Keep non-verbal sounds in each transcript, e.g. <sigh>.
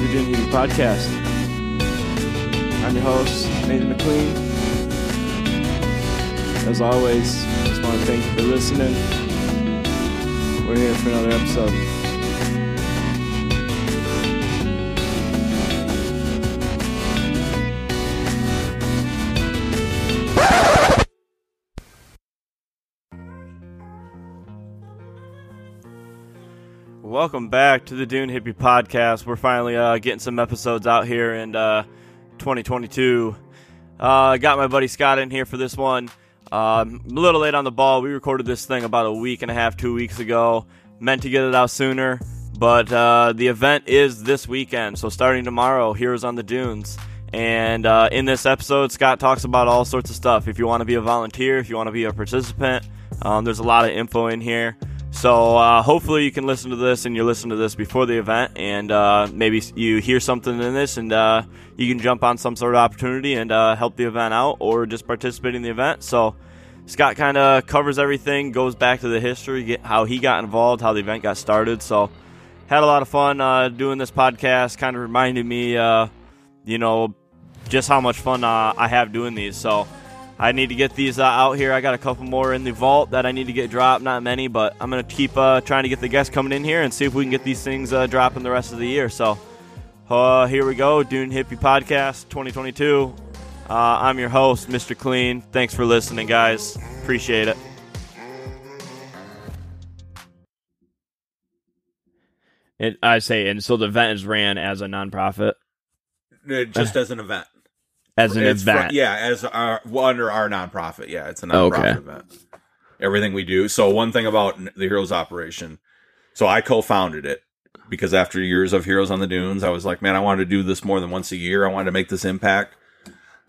the Dune Hippie Podcast. I'm your host, Nathan McLean. As always, just want to thank you for listening. We're here for another episode. Welcome back to the Dune Hippie Podcast. We're finally uh, getting some episodes out here in uh, 2022. Uh, I got my buddy Scott in here for this one. Um, a little late on the ball. We recorded this thing about a week and a half, two weeks ago. Meant to get it out sooner, but uh, the event is this weekend. So starting tomorrow, Heroes on the Dunes. And uh, in this episode, Scott talks about all sorts of stuff. If you want to be a volunteer, if you want to be a participant, um, there's a lot of info in here. So uh, hopefully you can listen to this and you listen to this before the event, and uh, maybe you hear something in this, and uh, you can jump on some sort of opportunity and uh, help the event out, or just participate in the event. So Scott kind of covers everything, goes back to the history, how he got involved, how the event got started. So had a lot of fun uh, doing this podcast. Kind of reminded me, uh, you know, just how much fun I have doing these. So. I need to get these uh, out here. I got a couple more in the vault that I need to get dropped. Not many, but I'm going to keep uh, trying to get the guests coming in here and see if we can get these things uh, dropping the rest of the year. So uh, here we go, Dune Hippie Podcast 2022. Uh, I'm your host, Mr. Clean. Thanks for listening, guys. Appreciate it. It, I say, and so the event is ran as a nonprofit, just as an event as an it's event. yeah, as our well, under our nonprofit. Yeah, it's a nonprofit Okay. event. Everything we do. So one thing about the Heroes Operation. So I co-founded it because after years of Heroes on the Dunes, I was like, man, I wanted to do this more than once a year. I wanted to make this impact,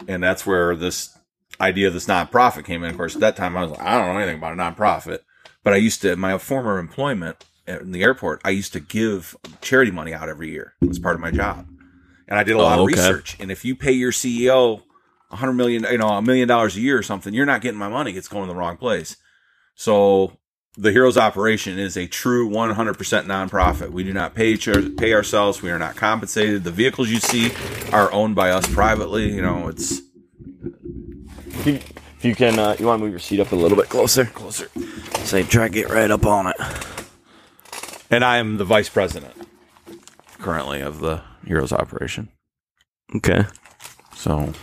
and that's where this idea of this nonprofit came in. Of course, at that time I was like, I don't know anything about a nonprofit, but I used to my former employment in the airport. I used to give charity money out every year. It was part of my job and I did a lot Oh, of research. And if you pay your CEO a hundred million, you know, a million dollars a year or something, you're not getting my money. It's going to the wrong place. So the Heroes Operation is a true 100% nonprofit. We do not pay pay ourselves. We are not compensated. The vehicles you see are owned by us privately. You know, it's If you, if you can, uh, you want to move your seat up a little bit closer? Closer. Say, try to get right up on it. and I am the vice president currently of the Heroes Operation. Okay. So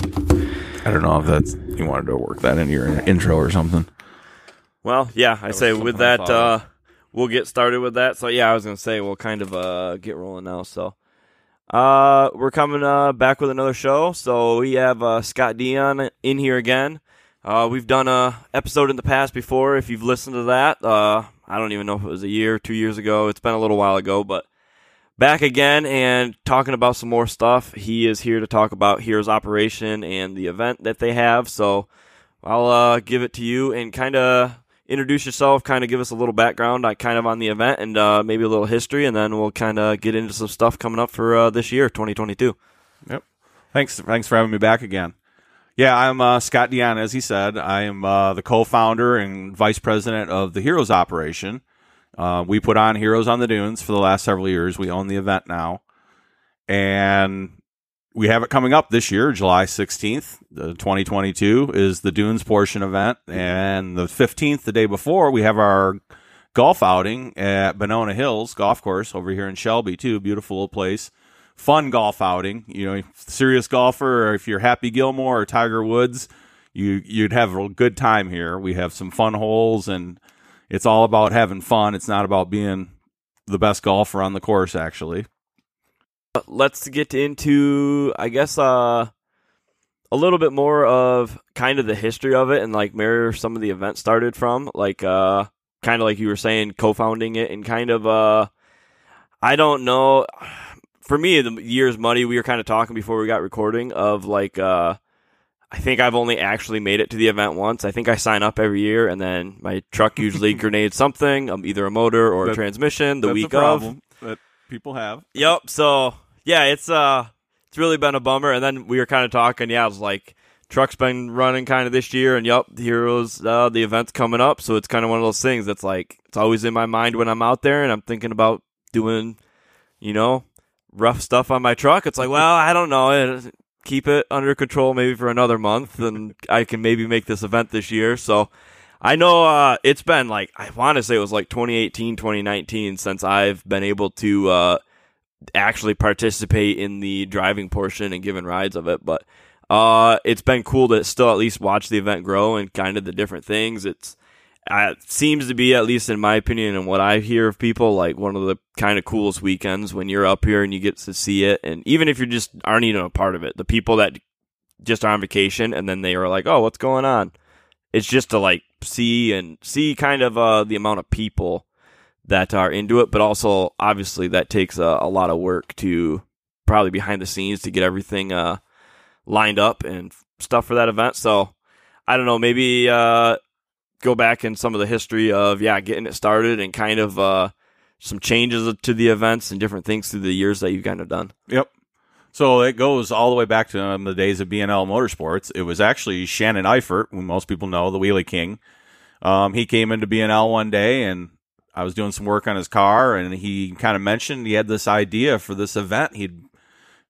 I don't know if that's you wanted to work that into your intro or something. Well, yeah, I was say with that, uh, we'll get started with that. So yeah, I was gonna say we'll kind of uh, get rolling now. So uh, we're coming uh, back with another show. So we have uh, Scott Dion in here again. Uh, we've done a episode in the past before. If you've listened to that, uh, I don't even know if it was a year, two years ago. It's been a little while ago, but back again and talking about some more stuff. He is here to talk about Heroes Operation and the event that they have. So I'll uh, give it to you and kind of introduce yourself, kind of give us a little background, uh, kind of on the event and uh, maybe a little history, and then we'll kind of get into some stuff coming up for uh, this year, 2022. Yep. Thanks. Thanks for having me back again. Yeah, I'm uh, Scott Dion. As he said, I am uh, the co-founder and vice president of the Heroes Operation. Uh, we put on Heroes on the Dunes for the last several years. We own the event now, and we have it coming up this year, July 16th, 2022 is the Dunes portion event, and the 15th, the day before, we have our golf outing at Benona Hills Golf Course over here in Shelby too. Beautiful little place fun golf outing. You know, serious golfer, or if you're Happy Gilmore or Tiger Woods, you you'd have a good time here. We have some fun holes, and it's all about having fun. It's not about being the best golfer on the course, actually. Let's get into, I guess, uh, a little bit more of kind of the history of it and like where some of the events started from. Like, uh, kind of like you were saying, co-founding it and kind of, uh, I don't know. <sighs> For me, the year's money. We were kind of talking before we got recording of like, uh, I think I've only actually made it to the event once. I think I sign up every year, and then my truck usually <laughs> grenades something, um, either a motor or a transmission. The That's week a of, problem that people have. Yep. So yeah, it's uh, it's really been a bummer. And then we were kind of talking. Yeah, I was like, truck's been running kind of this year, and yep, the heroes, uh, the event's coming up. So it's kind of one of those things that's like it's always in my mind when I'm out there, and I'm thinking about doing, you know, rough stuff on my truck. It's like, well, I don't know. It, keep it under control maybe for another month, and I can maybe make this event this year. So I know uh, it's been like I want to say it was like 2018, 2019 since I've been able to uh, actually participate in the driving portion and giving rides of it. But uh, it's been cool to still at least watch the event grow and kind of the different things. It's it seems to be at least in my opinion and what I hear of people like one of the kind of coolest weekends when you're up here and you get to see it. And even if you just aren't even a part of it, the people that just are on vacation and then they are like, oh, what's going on? It's just to like see and see kind of uh, the amount of people that are into it, but also obviously that takes a, a lot of work to probably behind the scenes to get everything uh, lined up and stuff for that event. So I don't know, maybe uh, go back in some of the history of yeah getting it started and kind of uh, some changes to the events and different things through the years that you've kind of done. Yep. So it goes all the way back to um, the days of B&L Motorsports. It was actually Shannon Eifert, who most people know, the Wheelie King. Um, he came into B&L one day and I was doing some work on his car and he kind of mentioned he had this idea for this event he'd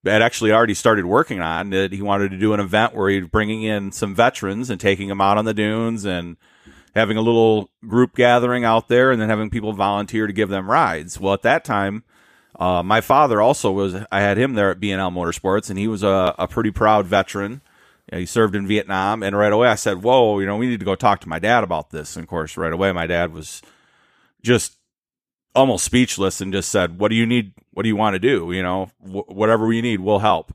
had actually already started working on that he wanted to do an event where he'd bringing in some veterans and taking them out on the dunes and having a little group gathering out there and then having people volunteer to give them rides. Well, at that time, uh, my father also was, I had him there at B&L Motorsports and he was a, a pretty proud veteran. You know, he served in Vietnam and right away I said, whoa, you know, we need to go talk to my dad about this. And of course, right away, my dad was just almost speechless and just said, "What do you need? What do you want to do? You know, wh- whatever we need, we'll help."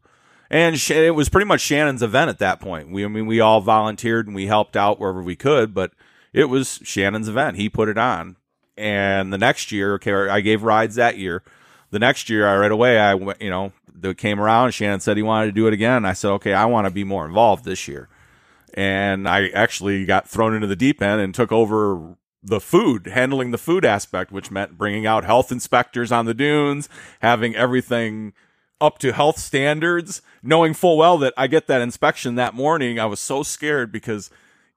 And it was pretty much Shannon's event at that point. We, I mean, we all volunteered and we helped out wherever we could, but it was Shannon's event. He put it on, and the next year, okay, I gave rides that year. The next year, I right away, I went, you know, they came around. Shannon said he wanted to do it again. I said, okay, I want to be more involved this year, and I actually got thrown into the deep end and took over the food, handling the food aspect, which meant bringing out health inspectors on the dunes, having everything up to health standards, knowing full well that I get that inspection that morning. I was so scared because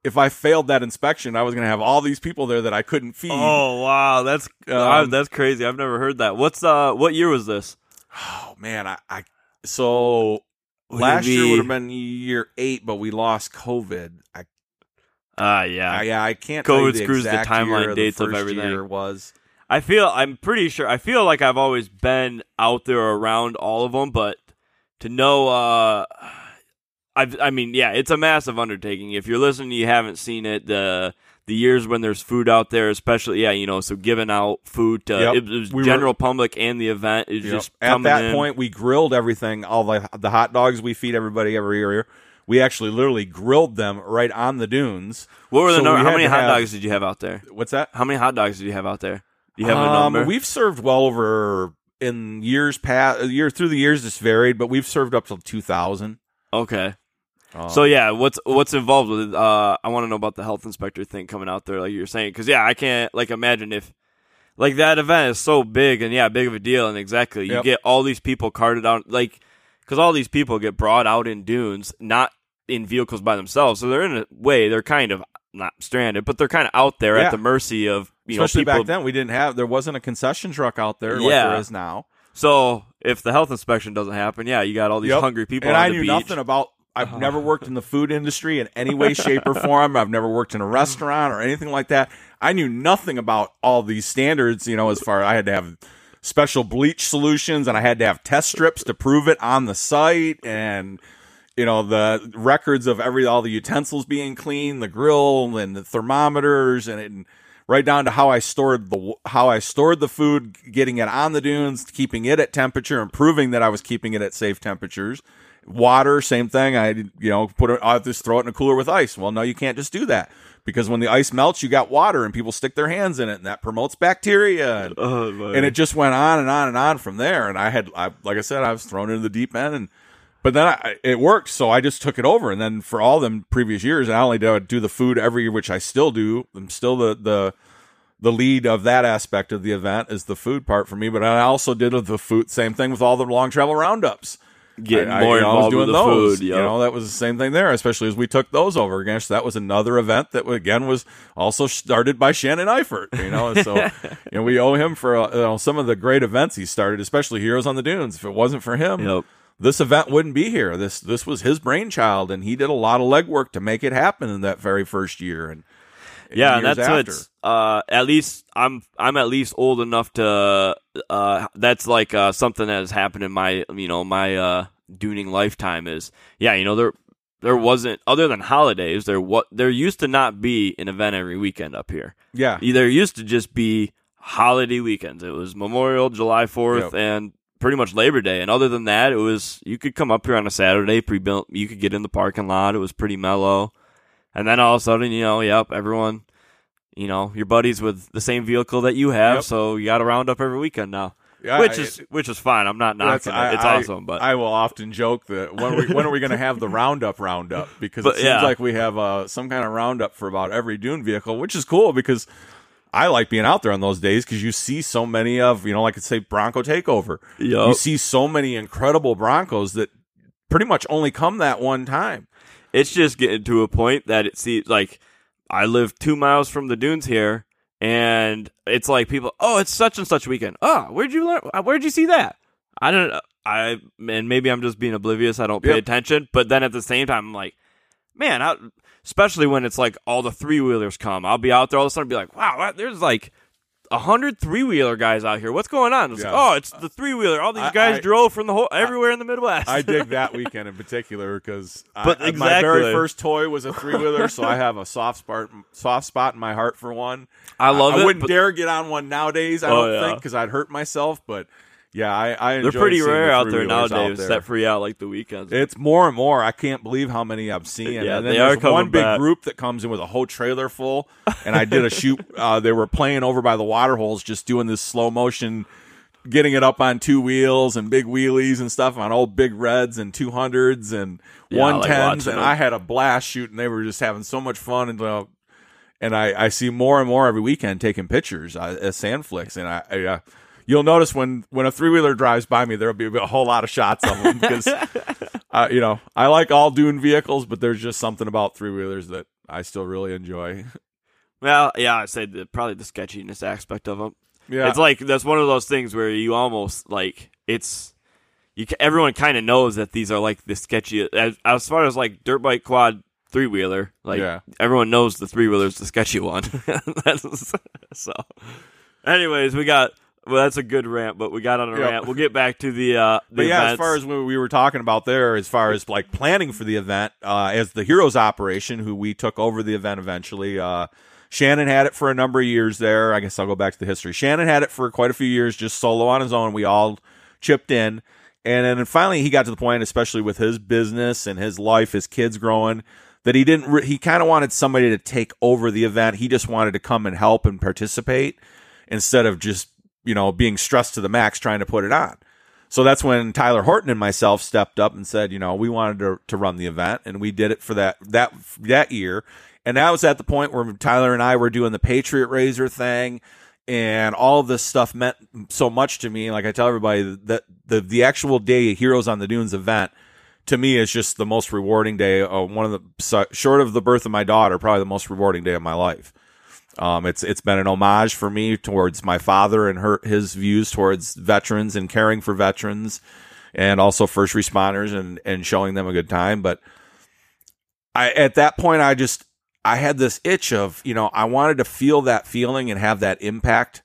if I failed that inspection, I was going to have all these people there that I couldn't feed. Oh wow, that's um, that's crazy. I've never heard that. What's uh what year was this? Oh man, I, I so last year would have been year eight, but we lost COVID. I uh yeah. Uh, yeah, I can't COVID the screws the timeline dates the of everything. was. I feel I'm pretty sure I feel like I've always been out there around all of them, but to know uh I've, I mean, yeah, it's a massive undertaking. If you're listening, you haven't seen it. The the years when there's food out there, especially, yeah, you know, so giving out food to yep. it, it was we general were, public and the event is yep. just at that in. point. We grilled everything, all the the hot dogs we feed everybody every year we actually literally grilled them right on the dunes. What were the so number? How many hot have, dogs did you have out there? What's that? How many hot dogs did you have out there? Do you have um, a number? We've served well over in years past. Year through the years, it's varied, but we've served up to two thousand. Okay. Um, so yeah, what's what's involved with it? Uh, I want to know about the health inspector thing coming out there, like you're saying, because yeah, I can't like imagine if like that event is so big and yeah, big of a deal, and exactly you yep. get all these people carted out, like because all these people get brought out in dunes, not in vehicles by themselves. So they're in a way they're kind of not stranded, but they're kind of out there yeah. at the mercy of you Especially know back then we didn't have there wasn't a concession truck out there like there is now. So if the health inspection doesn't happen, yeah, you got all these yep. hungry people. And I knew beach. nothing about. I've uh never worked in the food industry in any way, shape, or form. I've never worked in a restaurant or anything like that. I knew nothing about all these standards. You know, as far I had to have special bleach solutions and I had to have test strips to prove it on the site and you know the records of every all the utensils being clean, the grill and the thermometers, and it, right down to how I stored the how I stored the food, getting it on the dunes, keeping it at temperature, and proving that I was keeping it at safe temperatures. Water, same thing. I you know put it. I just throw it in a cooler with ice. Well, no, you can't just do that because when the ice melts, you got water, and people stick their hands in it, and that promotes bacteria. And, oh, and it just went on and on and on from there. And I had, I, like I said, I was thrown into the deep end and but then I, it worked, so I just took it over. And then for all them previous years, I only do, do the food every year, which I still do. I'm still the the the lead of that aspect of the event is the food part for me. But I also did the food same thing with all the long travel roundups. Getting I- more you know, I was doing with the those. food. You know, that was the same thing there, especially as we took those over. Gosh, that was another event that again was also started by Shannon Eifert. You know, so <laughs> you know we owe him for uh, you know, some of the great events he started, especially Heroes on the Dunes. If it wasn't for him, Yep. this event wouldn't be here. This this was his brainchild, and he did a lot of legwork to make it happen in that very first year. And yeah, and that's after. what's uh at least I'm I'm at least old enough to uh that's like uh something that has happened in my you know my uh dooning lifetime is yeah you know there there wasn't other than holidays there what there used to not be an event every weekend up here yeah, there used to just be holiday weekends it was Memorial July 4th Yep. and pretty much Labor Day and other than that it was you could come up here on a Saturday pre-built you could get in the parking lot it was pretty mellow and then all of a sudden, you know, yep, everyone, you know, your buddies with the same vehicle that you have, Yep. so you got to round up every weekend now, Yeah, which I- is which is fine. I'm not knocking it; it's I- awesome, but I will often joke that when, we, when are we going to have the roundup roundup? Because But, it seems yeah. like we have uh, some kind of roundup for about every dune vehicle, which is cool because I like being out there on those days because you see so many of you know, like I say, Bronco Takeover. Yup. You see so many incredible Broncos that pretty much only come that one time. It's just getting to a point that it seems like I live two miles from the dunes here, and it's like people, oh, it's such and such weekend. Oh, where'd you learn? Uh, where'd you see that? I don't. I and maybe I'm just being oblivious. I don't pay Yep. attention. But then at the same time, I'm like, man, I, especially when it's like all the three wheelers come, I'll be out there all of a sudden, be like, wow, there's like. A hundred three wheeler guys out here. What's going on? It's like, oh, it's the three wheeler. All these I- guys I- drove from the whole everywhere in the Midwest. I dig <laughs> that weekend in particular because But I, my very first toy was a three wheeler, so I <laughs> have a soft spot soft spot in my heart for one. I love I it. wouldn't but- dare get on one nowadays. I Oh, don't yeah. think because I'd hurt myself. But yeah, I, I They're pretty rare out there nowadays there. that free out like the weekends. It's more and more. I can't believe how many I'm seeing. Yeah, and then they are there's coming one big back. group that comes in with a whole trailer full. And I did a shoot. <laughs> Uh, they were playing over by the water holes, just doing this slow motion, getting it up on two wheels and big wheelies and stuff on old big reds and two hundreds and Yeah, one like tens. watching and. I had a blast shooting. They were just having so much fun and. Uh, and I, I see more and more every weekend taking pictures uh, as sand flicks, and I, I uh, you'll notice when when a three wheeler drives by me, there'll be a whole lot of shots of them because uh, <laughs> you know I like all dune vehicles, but there's just something about three wheelers that I still really enjoy. <laughs> well, yeah, I'd say the, probably the sketchiness aspect of them. Yeah, It's like that's one of those things where you almost like it's you. Everyone kind of knows that these are like the sketchy as, as far as like dirt bike quad three wheeler. Like Yeah. everyone knows the three wheeler's the sketchy one. <laughs> So, anyways, we got. Well, that's a good rant, but we got on a Yeah. rant. We'll get back to the. Uh, the But yeah, as far as what we were talking about there, as far as like planning for the event, uh, as the Heroes operation, who we took over the event eventually, uh, Shannon had it for a number of years there. I guess I'll go back to the history. Shannon had it for quite a few years, just solo on his own. We all chipped in. And then finally, he got to the point, especially with his business and his life, his kids growing, that he didn't. Re- he kind of wanted somebody to take over the event. He just wanted to come and help and participate instead of just you know being stressed to the max trying to put it on. So that's when Tyler Horton and myself stepped up and said, you know, we wanted to, to run the event, and we did it for that that that year. And that was at the point where Tyler and I were doing the Patriot Razor thing, and all this stuff meant so much to me. Like I tell everybody that the the actual day Heroes on the Dunes event to me is just the most rewarding day. Uh, one of the short of the birth of my daughter, probably the most rewarding day of my life. Um, it's it's been an homage for me towards my father and her his views towards veterans and caring for veterans, and also first responders and and showing them a good time. But I at that point I just I had this itch of you know I wanted to feel that feeling and have that impact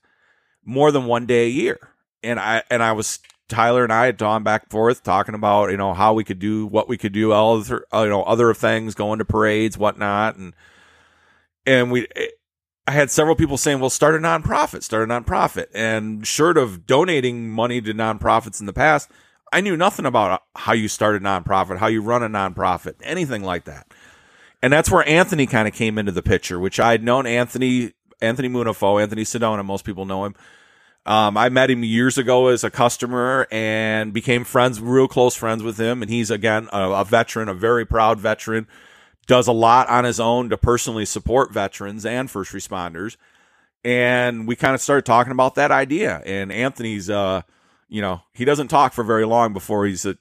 more than one day a year, and I and I was Tyler and I had gone back and forth talking about you know how we could do what we could do all other you know other things going to parades whatnot and and we I had several people saying, well, start a nonprofit, start a nonprofit. And short of donating money to nonprofits in the past, I knew nothing about how you start a nonprofit, how you run a nonprofit, anything like that. And that's where Anthony kind of came into the picture, which I'd known Anthony, Anthony Munafo, Anthony Sedona, most people know him. Um, I met him years ago as a customer and became friends, real close friends with him. And he's again a, a veteran, a very proud veteran does a lot on his own to personally support veterans and first responders. And we kind of started talking about that idea. And Anthony's, uh, you know, he doesn't talk for very long before he's a,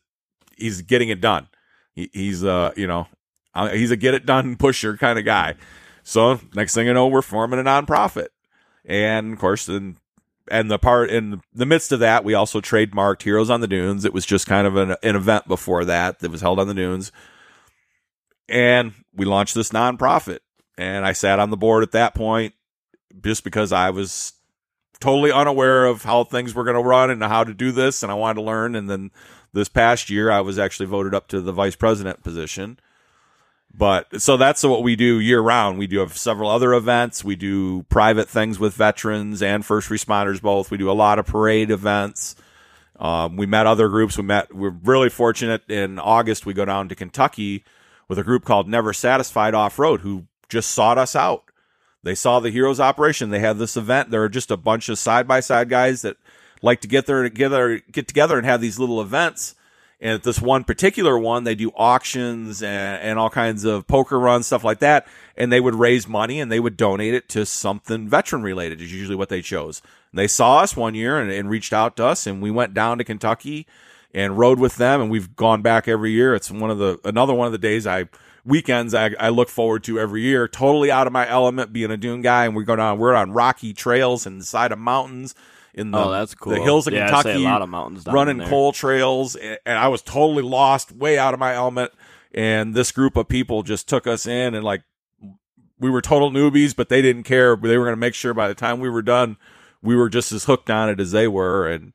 he's getting it done. He, he's uh you know uh, he's a get it done <laughs> pusher kind of guy. So next thing you know, we're forming a nonprofit, and of course, and and the part in the midst of that, we also trademarked Heroes on the Dunes. It was just kind of an, an event before that that was held on the dunes, and we launched this nonprofit. And I sat on the board at that point just because I was totally unaware of how things were going to run and how to do this, and I wanted to learn. And then this past year, I was actually voted up to the vice president position. But so that's what we do year round. We do have several other events. We do private things with veterans and first responders both. We do a lot of parade events. Um, we met other groups. We met. We're really fortunate. In August, we go down to Kentucky with a group called Never Satisfied Off Road, who just sought us out. They saw the Heroes Operation. They had this event. There are just a bunch of side by side guys that like to get there together, get together, and have these little events. And at this one particular one, they do auctions and, and all kinds of poker runs, stuff like that. And they would raise money and they would donate it to something veteran related, is usually what they chose. And they saw us one year and, and reached out to us, and we went down to Kentucky and rode with them. And we've gone back every year. It's one of the, another one of the days I, weekends I, I look forward to every year. Totally out of my element being a dune guy. And we go down, we're on rocky trails and the side of mountains in the, Oh, that's cool. the hills of Yeah, Kentucky, a lot of mountains running coal trails, and and I was totally lost, way out of my element. And this group of people just took us in, and like we were total newbies, but they didn't care. They were going to make sure by the time we were done, we were just as hooked on it as they were. And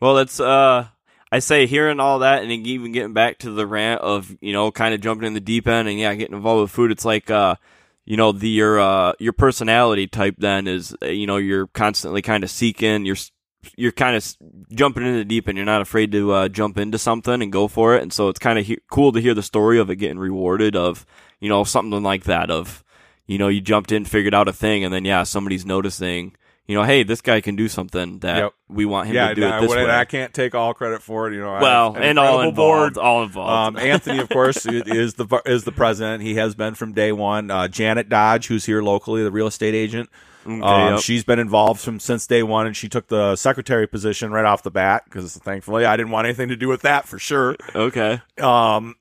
Well, it's uh, I say hearing all that and even getting back to the rant of you know kind of jumping in the deep end and yeah getting involved with food. It's like uh, you know the your uh your personality type then is uh, you know you're constantly kind of seeking you're you're kind of jumping in the deep end. You're not afraid to uh, jump into something and go for it. And so it's kind of he- cool to hear the story of it getting rewarded of you know something like that of you know you jumped in, figured out a thing, and then yeah somebody's noticing. You know, hey, this guy can do something that Yep. we want him yeah, to do I, it this. I can't take all credit for it. You know, Well, and all involved, board. all involved. Um, Anthony, of course, is the is the president. He has been from day one. Uh, Janet Dodge, who's here locally, the real estate agent. Okay, um, yep. She's been involved from since day one, and she took the secretary position right off the bat because thankfully I didn't want anything to do with that for sure. okay. Um,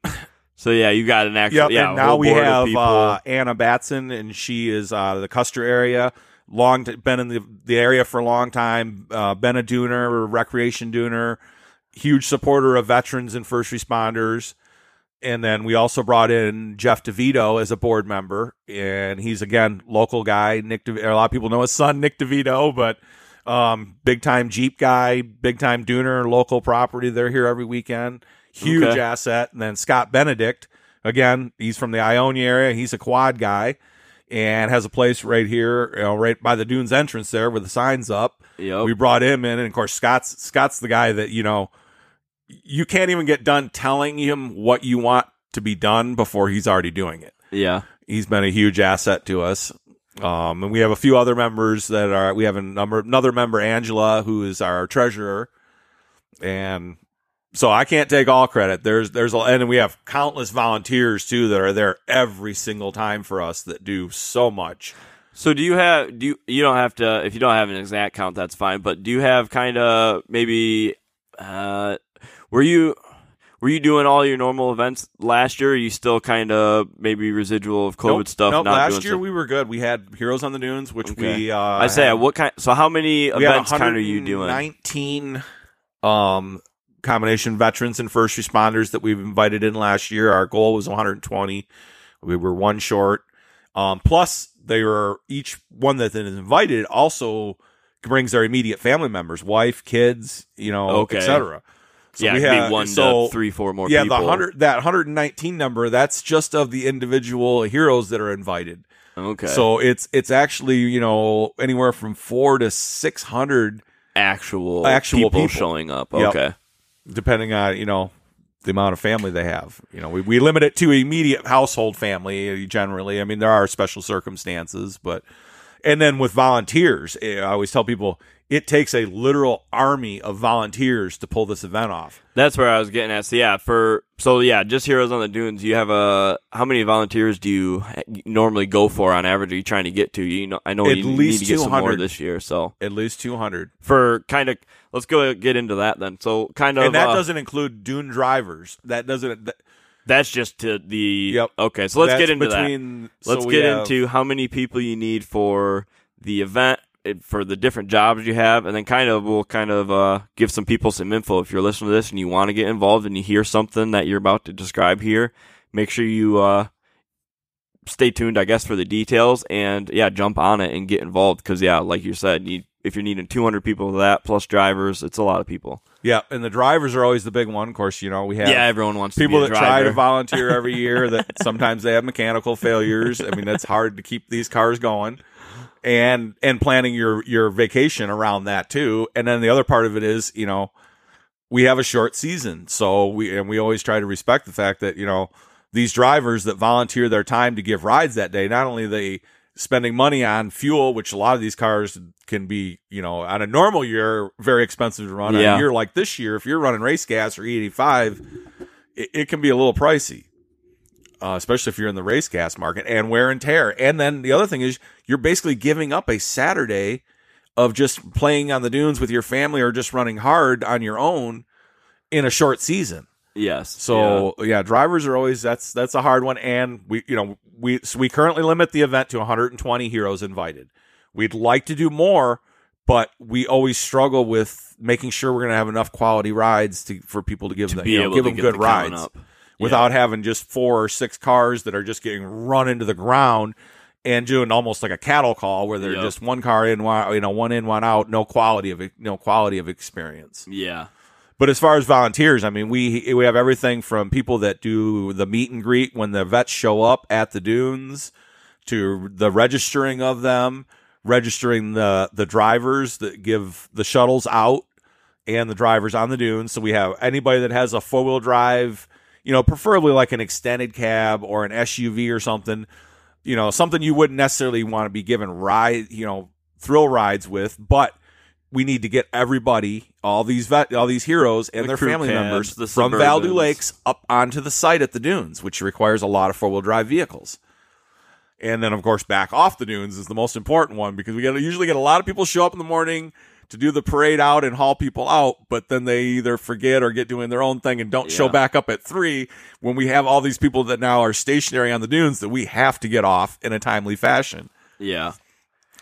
So yeah, you got an actual Yep, yeah. now we have uh, Anna Batson, and she is uh, the Custer area. Long t- been in the, the area for a long time. Uh, been a dooner, recreation dooner, huge supporter of veterans and first responders. And then we also brought in Jeff DeVito as a board member, and he's again local guy. Nick, De- a lot of people know his son Nick DeVito, but um, big time Jeep guy, big time dooner, local property. They're here every weekend. Huge Okay. asset. And then Scott Benedict, again, he's from the Ionia area. He's a quad guy and has a place right here, you know, right by the dunes entrance there with the signs up. Yep. We brought him in, and of course, Scott's Scott's the guy that you know you can't even get done telling him what you want to be done before he's already doing it. yeah. He's been a huge asset to us. Um, and we have a few other members that are. We have a number, another member, Angela, who is our treasurer, and so I can't take all credit. There's, there's, a, and we have countless volunteers too that are there every single time for us that do so much. So do you have do you you don't have to if you don't have an exact count that's fine, but do you have kind of maybe uh were you were you doing all your normal events last year? Or are you still kind of maybe residual of COVID Nope, stuff? Nope, last year stuff? we were good. We had Heroes on the Dunes, which Okay. we. Uh, I say had- what kind? So how many events kind are you doing? 19 um, combination veterans and first responders that we've invited in last year. Our goal was 120. We were one short. Um, plus, they were each one that is invited also brings their immediate family members, wife, kids, you know, Okay. etc. So yeah, we have one so to three, four more yeah, people. the hundred that 119 number that's just of the individual heroes that are invited. Okay. So it's it's actually you know anywhere from four to six hundred, actual Actual people, people. showing up. Yep. Depending on you know the amount of family they have. You know, we we limit it to immediate household family generally. I mean, there are special circumstances, but and then with volunteers, eh, I always tell people it takes a literal army of volunteers to pull this event off. That's where I was getting at. So yeah, for so yeah, just Heroes on the Dunes. You have a how many volunteers do you normally go for on average? Are you trying to get to? You know, I know At you least need to get some more 200. this year. So At least 200. for kind of let's go get into that then. So kind of And that uh, doesn't include dune drivers. That doesn't that, that's just to the Yep. Okay, so let's that's get into that. between, so Let's get have- into how many people you need for the event, for the different jobs you have, and then kind of we'll kind of uh, give some people some info. If you're listening to this and you want to get involved and you hear something that you're about to describe here, make sure you uh, stay tuned, I guess, for the details and yeah, jump on it and get involved because yeah, like you said, you, if you're needing 200 people for that plus drivers, it's a lot of people. Yeah, and the drivers are always the big one. Of course, you know we have yeah, everyone wants people to be that a try to volunteer every year. That <laughs> sometimes they have mechanical failures. I mean, that's hard to keep these cars going, and and planning your your vacation around that too. And then the other part of it is, you know, we have a short season, so we and we always try to respect the fact that you know these drivers that volunteer their time to give rides that day. Not only they spending money on fuel, which a lot of these cars can be, you know, on a normal year very expensive to run. On Yeah. a year like this year, if you're running race gas or E85, it, it can be a little pricey, uh, especially if you're in the race gas market and wear and tear. And then the other thing is you're basically giving up a Saturday of just playing on the dunes with your family or just running hard on your own in a short season. yes. So yeah. drivers are always that's that's a hard one, and we you know we so we currently limit the event to 120 heroes invited. We'd like to do more, but we always struggle with making sure we're going to have enough quality rides to for people to give to them you know, give them good the rides up. Without having just four or six cars that are just getting run into the ground and doing almost like a cattle call where they're Yep. just one car in one you know one in one out no quality of no quality of experience Yeah. but as far as volunteers, I mean, we we have everything from people that do the meet and greet when the vets show up at the dunes, to the registering of them, registering the the drivers that give the shuttles out, and the drivers on the dunes. So we have anybody that has a four wheel drive, you know, preferably like an extended cab or an SUV or something, you know, something you wouldn't necessarily want to be given ride, you know, thrill rides with, but we need to get everybody, all these vet, all these heroes and The their family cabs, members the from Valdu Lakes up onto the site at the dunes, which requires a lot of four wheel drive vehicles. And then, of course, back off the dunes is the most important one because we get usually get a lot of people show up in the morning to do the parade out and haul people out, but then they either forget or get doing their own thing and don't show back up at three when we have all these people that now are stationary on the dunes that we have to get off in a timely fashion. Yeah.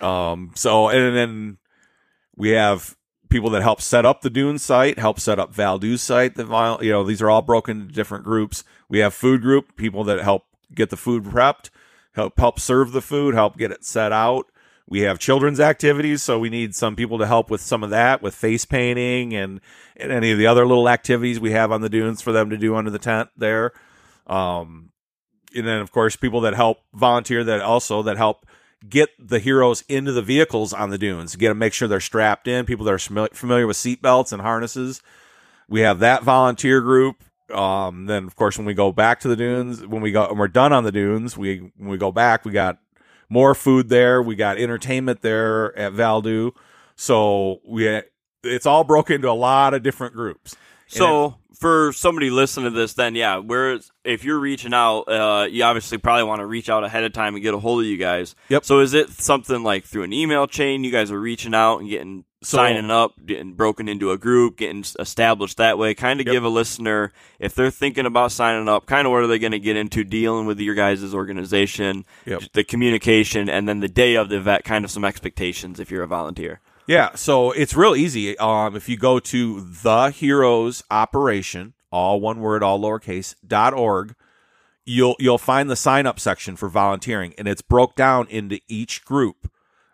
Um, so and then we have people that help set up the Dune site, help set up Valdu's site. The you know these are all broken into different groups. We have food group people that help get the food prepped, help help serve the food, help get it set out. We have children's activities, so we need some people to help with some of that, with face painting and and any of the other little activities we have on the dunes for them to do under the tent there. Um, and then of course people that help volunteer that also that help get the heroes into the vehicles on the dunes, get them make sure they're strapped in. People that are familiar, with seatbelts and harnesses. We have that volunteer group. Um, then of course when we go back to the dunes, when we go when we're done on the dunes, we when we go back, we got more food there. We got entertainment there at Valdu. So we it's all broken into a lot of different groups. So for somebody listening to this, then yeah, where if you're reaching out, uh, you obviously probably want to reach out ahead of time and get a hold of you guys. Yep. So is it something like through an email chain? You guys are reaching out and getting So- signing up, getting broken into a group, getting established that way. Kind of Yep. give a listener if they're thinking about signing up, kind of what are they going to get into dealing with your guys' organization, Yep. the communication, and then the day of the event, kind of some expectations if you're a volunteer. Yeah, so it's real easy. Um, if you go to the Heroes Operation, all one word, all lowercase, dot org, you'll you'll find the sign up section for volunteering, and it's broke down into each group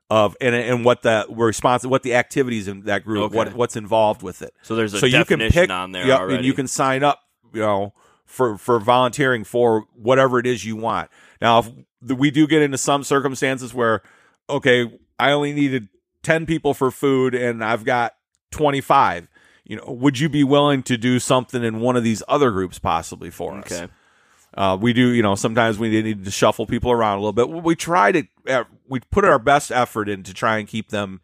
of and and what the response, what the activities in that group, Okay. what what's involved with it. So there's a so you can definition pick on there yep, already. and you can sign up, you know, for for volunteering for whatever it is you want. Now, if we do get into some circumstances where, okay, I only needed ten people for food, and I've got twenty five. You know, would you be willing to do something in one of these other groups possibly for us? Okay. Uh, we do, you know, sometimes we need to shuffle people around a little bit. We try to, uh, we put our best effort in to try and keep them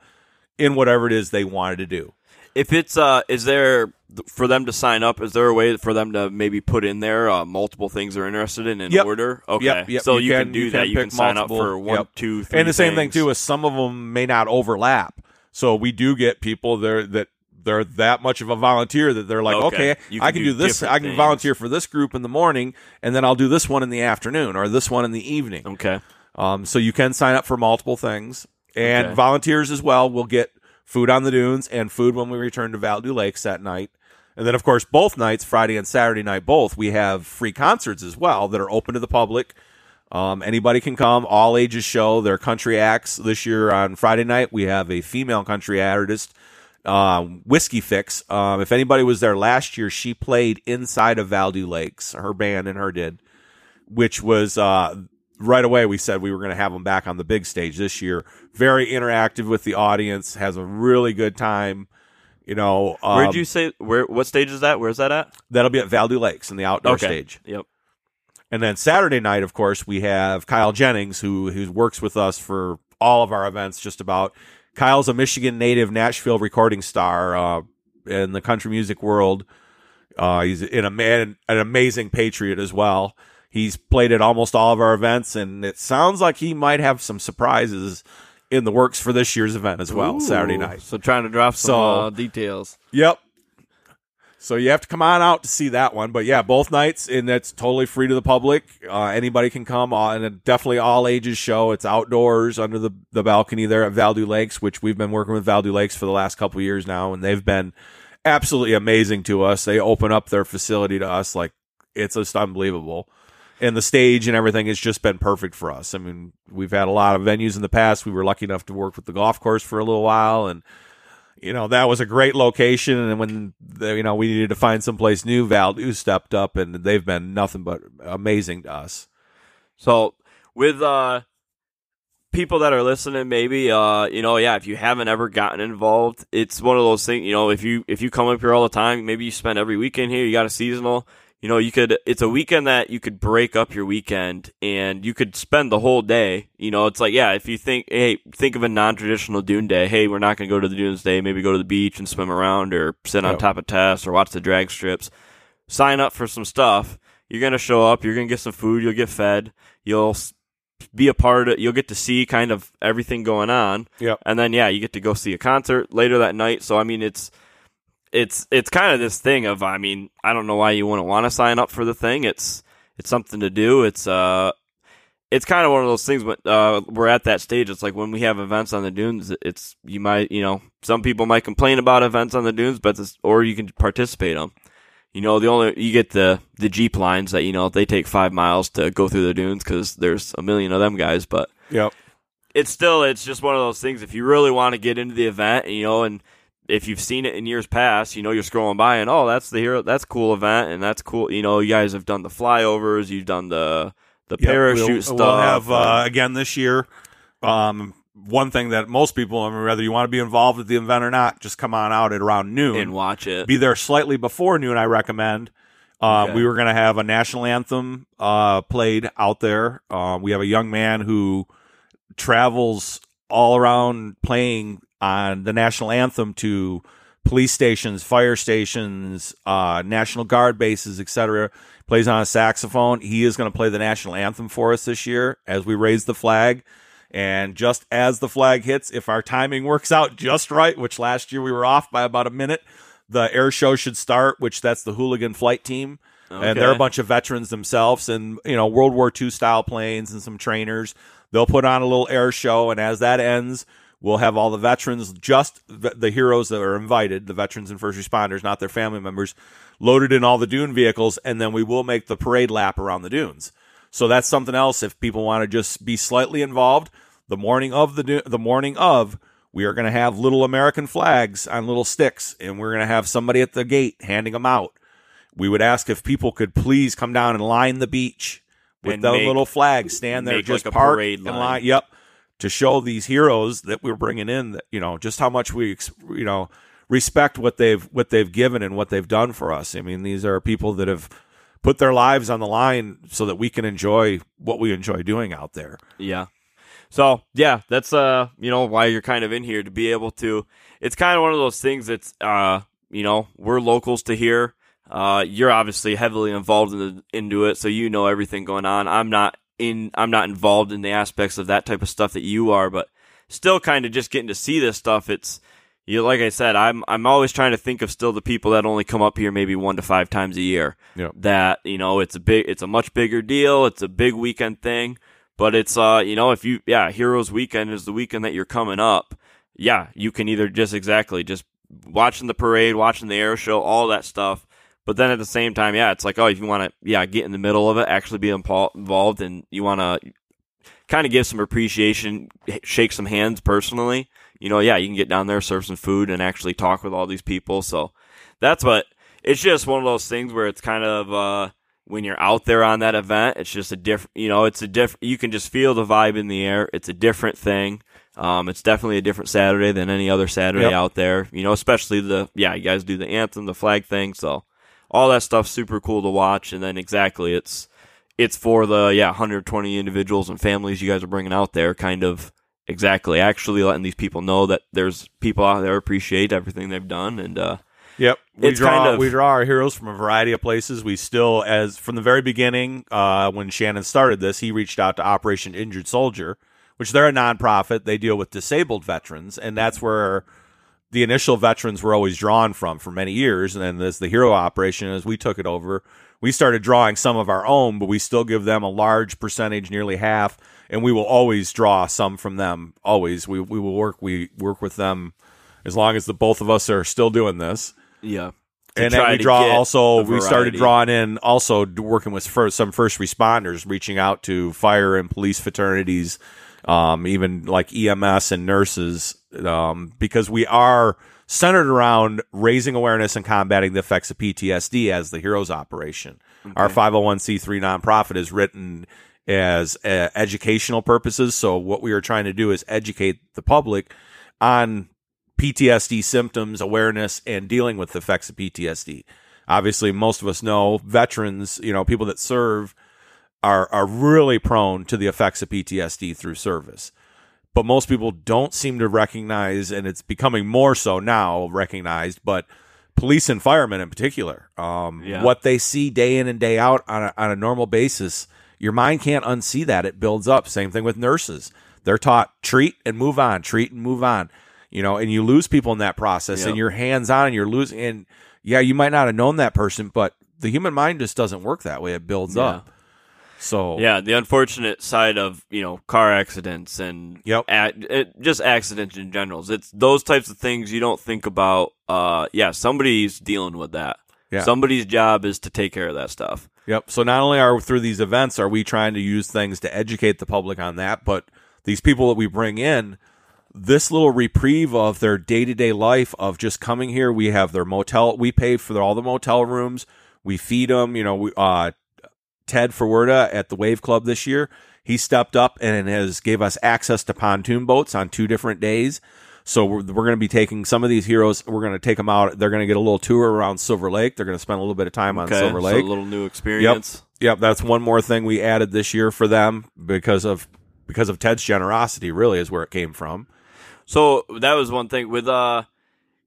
in whatever it is they wanted to do. If it's uh, is there for them to sign up? Is there a way for them to maybe put in there uh, multiple things they're interested in in Yep. order? Okay, Yep, yep. so you, can, do you that. you pick can sign up for one, two, three. and the same thing too is some of them may not overlap. So we do get people there that they're that much of a volunteer that they're like, Okay. okay, You I can can do do this. I can things. volunteer for this group in the morning, and then I'll do this one in the afternoon or this one in the evening. Okay, Um, so you can sign up for multiple things, and Okay. volunteers as well will get food on the dunes and food when we return to Valdu Lakes that night. And then, of course, both nights, Friday and Saturday night, both we have free concerts as well that are open to the public. Um, anybody can come, all ages show. They're country acts. This year on Friday night, we have a female country artist, uh, Whiskey Fix. Um, if anybody was there last year, she played inside of Valdu Lakes. Her band and her did which was uh, right away we said we were going to have them back on the big stage this year. Very interactive with the audience, has a really good time. You know, um, where did you say where? What stage is that? Where's that at? that'll be at Valdu Lakes in the outdoor Okay. stage. Yep. And then Saturday night, of course, we have Kyle Jennings, who who works with us for all of our events. Just about. Kyle's a Michigan native, Nashville recording star uh, in the country music world. Uh, he's in a man, an amazing patriot as well. He's played at almost all of our events, and it sounds like he might have some surprises in the works for this year's event as well, Saturday night. So trying to drop some So- uh, details. Yep. So you have to come on out to see that one, but yeah, both nights, and that's totally free to the public. Uh, anybody can come, uh, and a definitely all ages show. It's outdoors under the the balcony there at Valdu Lakes, which we've been working with Valdu Lakes for the last couple of years now, and they've been absolutely amazing to us. They open up their facility to us like it's just unbelievable. And the stage and everything has just been perfect for us. I mean, we've had a lot of venues in the past. We were lucky enough to work with the golf course for a little while, and you know that was a great location and when the, you know we needed to find someplace new valdu stepped up and they've been nothing but amazing to us So with uh people that are listening maybe uh you know yeah if you haven't ever gotten involved it's one of those things you know if you if you come up here all the time maybe you spend every weekend here you got a seasonal you know you could it's a weekend that you could break up your weekend and you could spend the whole day. You know it's like yeah if you think hey think of a non-traditional dune day. Hey we're not going to go to the dunes day maybe go to the beach and swim around or sit on Yep. top of tests or watch the drag strips. Sign up for some stuff. You're going to show up. You're going to get some food. You'll get fed. You'll be a part of you'll get to see kind of everything going on. Yep. and then yeah you get to go see a concert later that night. So i mean it's it's it's kind of this thing of i mean i don't know why you wouldn't want to sign up for the thing. It's it's something to do. It's uh it's kind of one of those things but uh we're at that stage it's like when we have events on the dunes it's you might you know some people might complain about events on the dunes but it's, or you can participate them you know the only you get the the jeep lines that you know they take five miles to go through the dunes because there's a million of them guys but yep. it's still it's just one of those things if you really want to get into the event you know and if you've seen it in years past you know you're scrolling by and oh that's the hero that's cool event and that's cool you know you guys have done the flyovers you've done the the parachute we'll, stuff we'll have uh, again this year um one thing that most people I mean, whether you want to be involved with the event or not just come on out at around noon. And watch it. Be there slightly before noon i recommend. Uh, Okay. we were going to have a national anthem uh, played out there. Uh, we have a young man who travels all around playing on the national anthem to police stations, fire stations, uh, National Guard bases, etc. Plays on a saxophone. He is going to play the national anthem for us this year as we raise the flag. And just as the flag hits, if our timing works out just right, which last year we were off by about a minute, the air show should start, which that's the hooligan flight team. And they're a bunch of veterans themselves and, you know, World War II style planes and some trainers. They'll put on a little air show. And as that ends, we'll have all the veterans, just the, heroes that are invited, the veterans and first responders, not their family members, loaded in all the dune vehicles. And then we will make the parade lap around the dunes. So that's something else. If people want to just be slightly involved, the morning of the the morning of, we are going to have little American flags on little sticks, and we're going to have somebody at the gate handing them out. We would ask if people could please come down and line the beach with the little flags, stand there, just like park parade and line. line. Yep, to show these heroes that we're bringing in that you know just how much we you know respect what they've what they've given and what they've done for us. I mean, these are people that have put their lives on the line so that we can enjoy what we enjoy doing out there. Yeah. So yeah, that's uh you know why you're kind of in here to be able to. It's kind of one of those things that's uh you know we're locals to here. Uh, you're obviously heavily involved in the, into it, so you know everything going on. I'm not in. I'm not involved in the aspects of that type of stuff that you are, but still kind of just getting to see this stuff. It's you like I said, I'm I'm always trying to think of still the people that only come up here maybe one to five times a year. Yep. That you know it's a big, it's a much bigger deal. It's a big weekend thing, but it's uh you know if you yeah Heroes Weekend is the weekend that you're coming up. Yeah, you can either just exactly just watching the parade, watching the air show, all that stuff. But then at the same time, yeah, it's like oh if you want to yeah get in the middle of it, actually be involved, and you want to kind of give some appreciation, shake some hands personally you know, yeah, you can get down there, serve some food, and actually talk with all these people. So that's what it's just one of those things where it's kind of uh, when you're out there on that event, it's just a different, you know, it's a different. You can just feel the vibe in the air. It's a different thing. Um, it's definitely a different Saturday than any other Saturday yep. out there. You know, especially the yeah, you guys do the anthem, the flag thing, so all that stuff super cool to watch. And then exactly, it's it's for the yeah 120 individuals and families you guys are bringing out there, kind of exactly actually letting these people know that there's people out there appreciate everything they've done and uh Yep, we it's draw kind of, we draw our heroes from a variety of places. We still, as from the very beginning, uh, when Shannon started this, he reached out to Operation Injured Soldier, which they're a nonprofit. They deal with disabled veterans, and that's where the initial veterans were always drawn from for many years. And then as the hero operation, as we took it over, we started drawing some of our own, but we still give them a large percentage, nearly half and we will always draw some from them. Always, we we will work we work with them as long as the both of us are still doing this. Yeah. And then we draw also. We started drawing in also working with first, some first responders, reaching out to fire and police fraternities, um, even like EMS and nurses, um, because we are centered around raising awareness and combating the effects of PTSD as the Heroes Operation. Okay. Our 501c3 nonprofit is written as uh, educational purposes. So what we are trying to do is educate the public on PTSD symptoms, awareness, and dealing with the effects of PTSD. Obviously, most of us know veterans, you know, people that serve are are really prone to the effects of PTSD through service. But most people don't seem to recognize, and it's becoming more so now recognized, but police and firemen in particular, um, yeah. what they see day in and day out on a, on a normal basis your mind can't unsee that. It builds up. Same thing with nurses. They're taught treat and move on, treat and move on. You know, and you lose people in that process yep. and you're hands on and you're losing and yeah, you might not have known that person, but the human mind just doesn't work that way. It builds yeah. up. So yeah, the unfortunate side of you know car accidents and yep. it, just accidents in general. It's those types of things you don't think about. Uh, yeah, somebody's dealing with that. Yeah. Somebody's job is to take care of that stuff. Yep. So not only are through these events are we trying to use things to educate the public on that, but these people that we bring in, this little reprieve of their day to day life of just coming here. We have their motel. We pay for all the motel rooms. We feed them. You know, we, uh, Ted Forwerda at the Wave Club this year, he stepped up and has gave us access to pontoon boats on two different days. So we're, we're going to be taking some of these heroes. We're going to take them out. They're going to get a little tour around Silver Lake. They're going to spend a little bit of time on Silver Lake. So a little new experience. Yep. Yep. That's one more thing we added this year for them because of because of Ted's generosity. Really, is where it came from. So that was one thing with uh,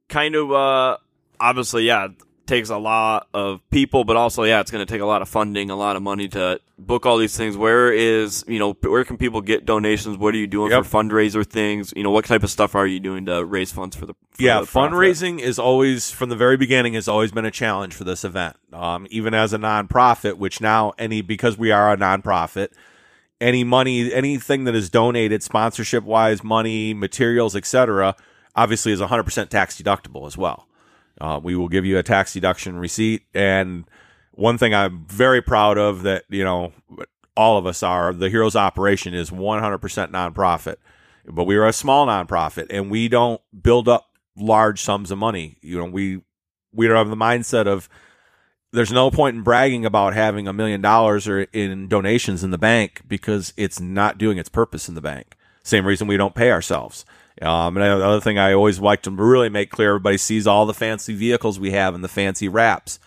kind of uh, obviously, yeah takes a lot of people, but also, yeah, it's going to take a lot of funding, a lot of money to book all these things. Where is, you know, where can people get donations? What are you doing yep. for fundraiser things? You know, what type of stuff are you doing to raise funds for the? For yeah, the fundraising is always from the very beginning has always been a challenge for this event. Um, even as a nonprofit, which now any because we are a nonprofit, any money, anything that is donated, sponsorship wise, money, materials, etc., obviously is 100% tax deductible as well. Uh, we will give you a tax deduction receipt. And one thing I'm very proud of that, you know, all of us are the Heroes Operation is 100% nonprofit, but we are a small nonprofit and we don't build up large sums of money. You know, we, we don't have the mindset of, there's no point in bragging about having a million dollars or in donations in the bank because it's not doing its purpose in the bank. Same reason we don't pay ourselves. Um, and the other thing I always like to really make clear, everybody sees all the fancy vehicles we have and the fancy wraps.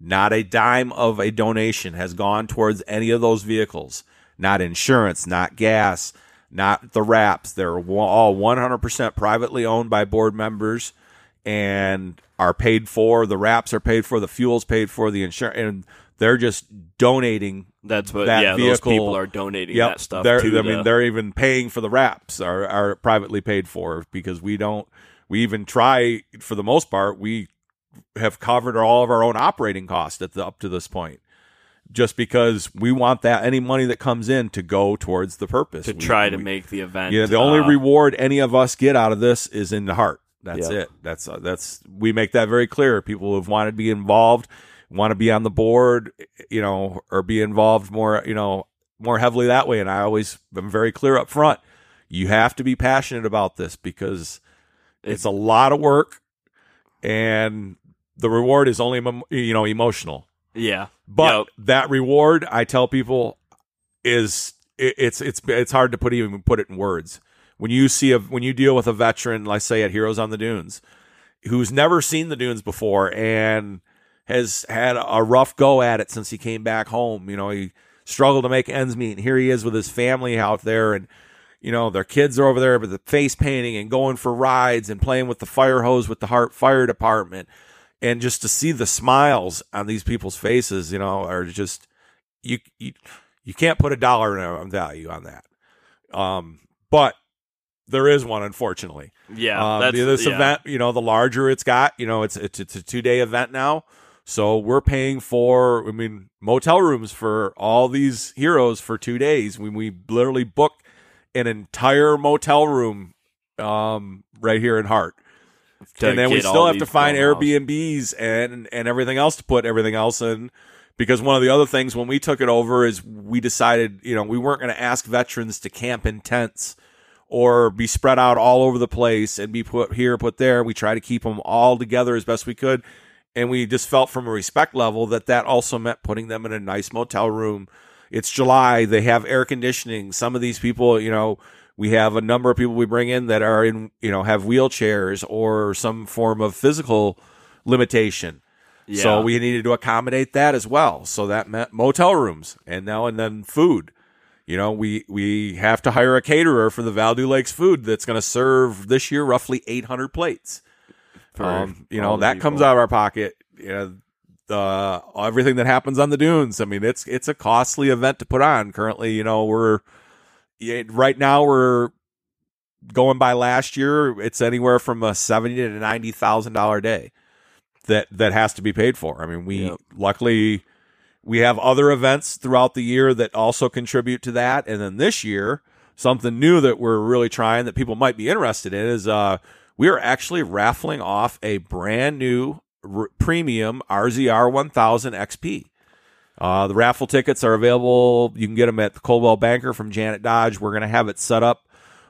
Not a dime of a donation has gone towards any of those vehicles. Not insurance, not gas, not the wraps. They're all 100% privately owned by board members and are paid for. The wraps are paid for, the fuel's paid for, the insurance, and they're just donating. That's what. That yeah, those people are donating Yep, that stuff. they're, to I mean, they're even paying for the wraps are are privately paid for because we don't. We even try for the most part. We have covered all of our own operating costs at the up to this point. Just because we want that any money that comes in to go towards the purpose to We- try to we- make the event. yeah, the only uh, reward any of us get out of this is in the heart. That's Yeah. it. That's uh, that's we make that very clear. People who've wanted to be involved, want to be on the board, you know, or be involved more, you know, more heavily that way. And I always am very clear up front. You have to be passionate about this because it's a lot of work, and the reward is only you know emotional. yeah, But Yep. that reward, I tell people, is it, it's it's it's hard to put even put it in words. When you see a when you deal with a veteran, like say at Heroes on the Dunes, who's never seen the dunes before and has had a rough go at it since he came back home. You know, he struggled to make ends meet, and here he is with his family out there, and you know their kids are over there with the face painting and going for rides and playing with the fire hose with the Hart Fire Department, and just to see the smiles on these people's faces, you know, are just you you, you can't put a dollar in value on that. Um, but there is one, unfortunately. yeah. Um, that's this yeah. event, you know, the larger it's got, you know, it's it's, it's a two day event now. So we're paying for, I mean, motel rooms for all these heroes for two days. When we literally book an entire motel room, um, right here in Hart, and then we still have to find. Airbnbs and and everything else to put everything else in. Because one of the other things when we took it over is we decided, you know, we weren't going to ask veterans to camp in tents or be spread out all over the place and be put here, put there. We try to keep them all together as best we could. And we just felt from a respect level that that also meant putting them in a nice motel room. It's July. They have air conditioning. Some of these people, you know, we have a number of people we bring in that are in, you know, have wheelchairs or some form of physical limitation. Yeah. So we needed to accommodate that as well. So that meant motel rooms and now and then food. You know, we we have to hire a caterer for the Val-Du-Lakes food that's going to serve this year roughly 800 plates. For Um, you know, that people. comes out of our pocket. You know, the everything that happens on the dunes. I mean, it's it's a costly event to put on. Currently, you know, we're right now we're going by last year. It's anywhere from a seventy to ninety thousand dollar day that that has to be paid for. I mean, we Yep. luckily we have other events throughout the year that also contribute to that, and then this year something new that we're really trying that people might be interested in is uh we are actually raffling off a brand new r- premium RZR 1000 XP. Uh, the raffle tickets are available. You can get them at the Coldwell Banker from Janet Dodge. We're going to have it set up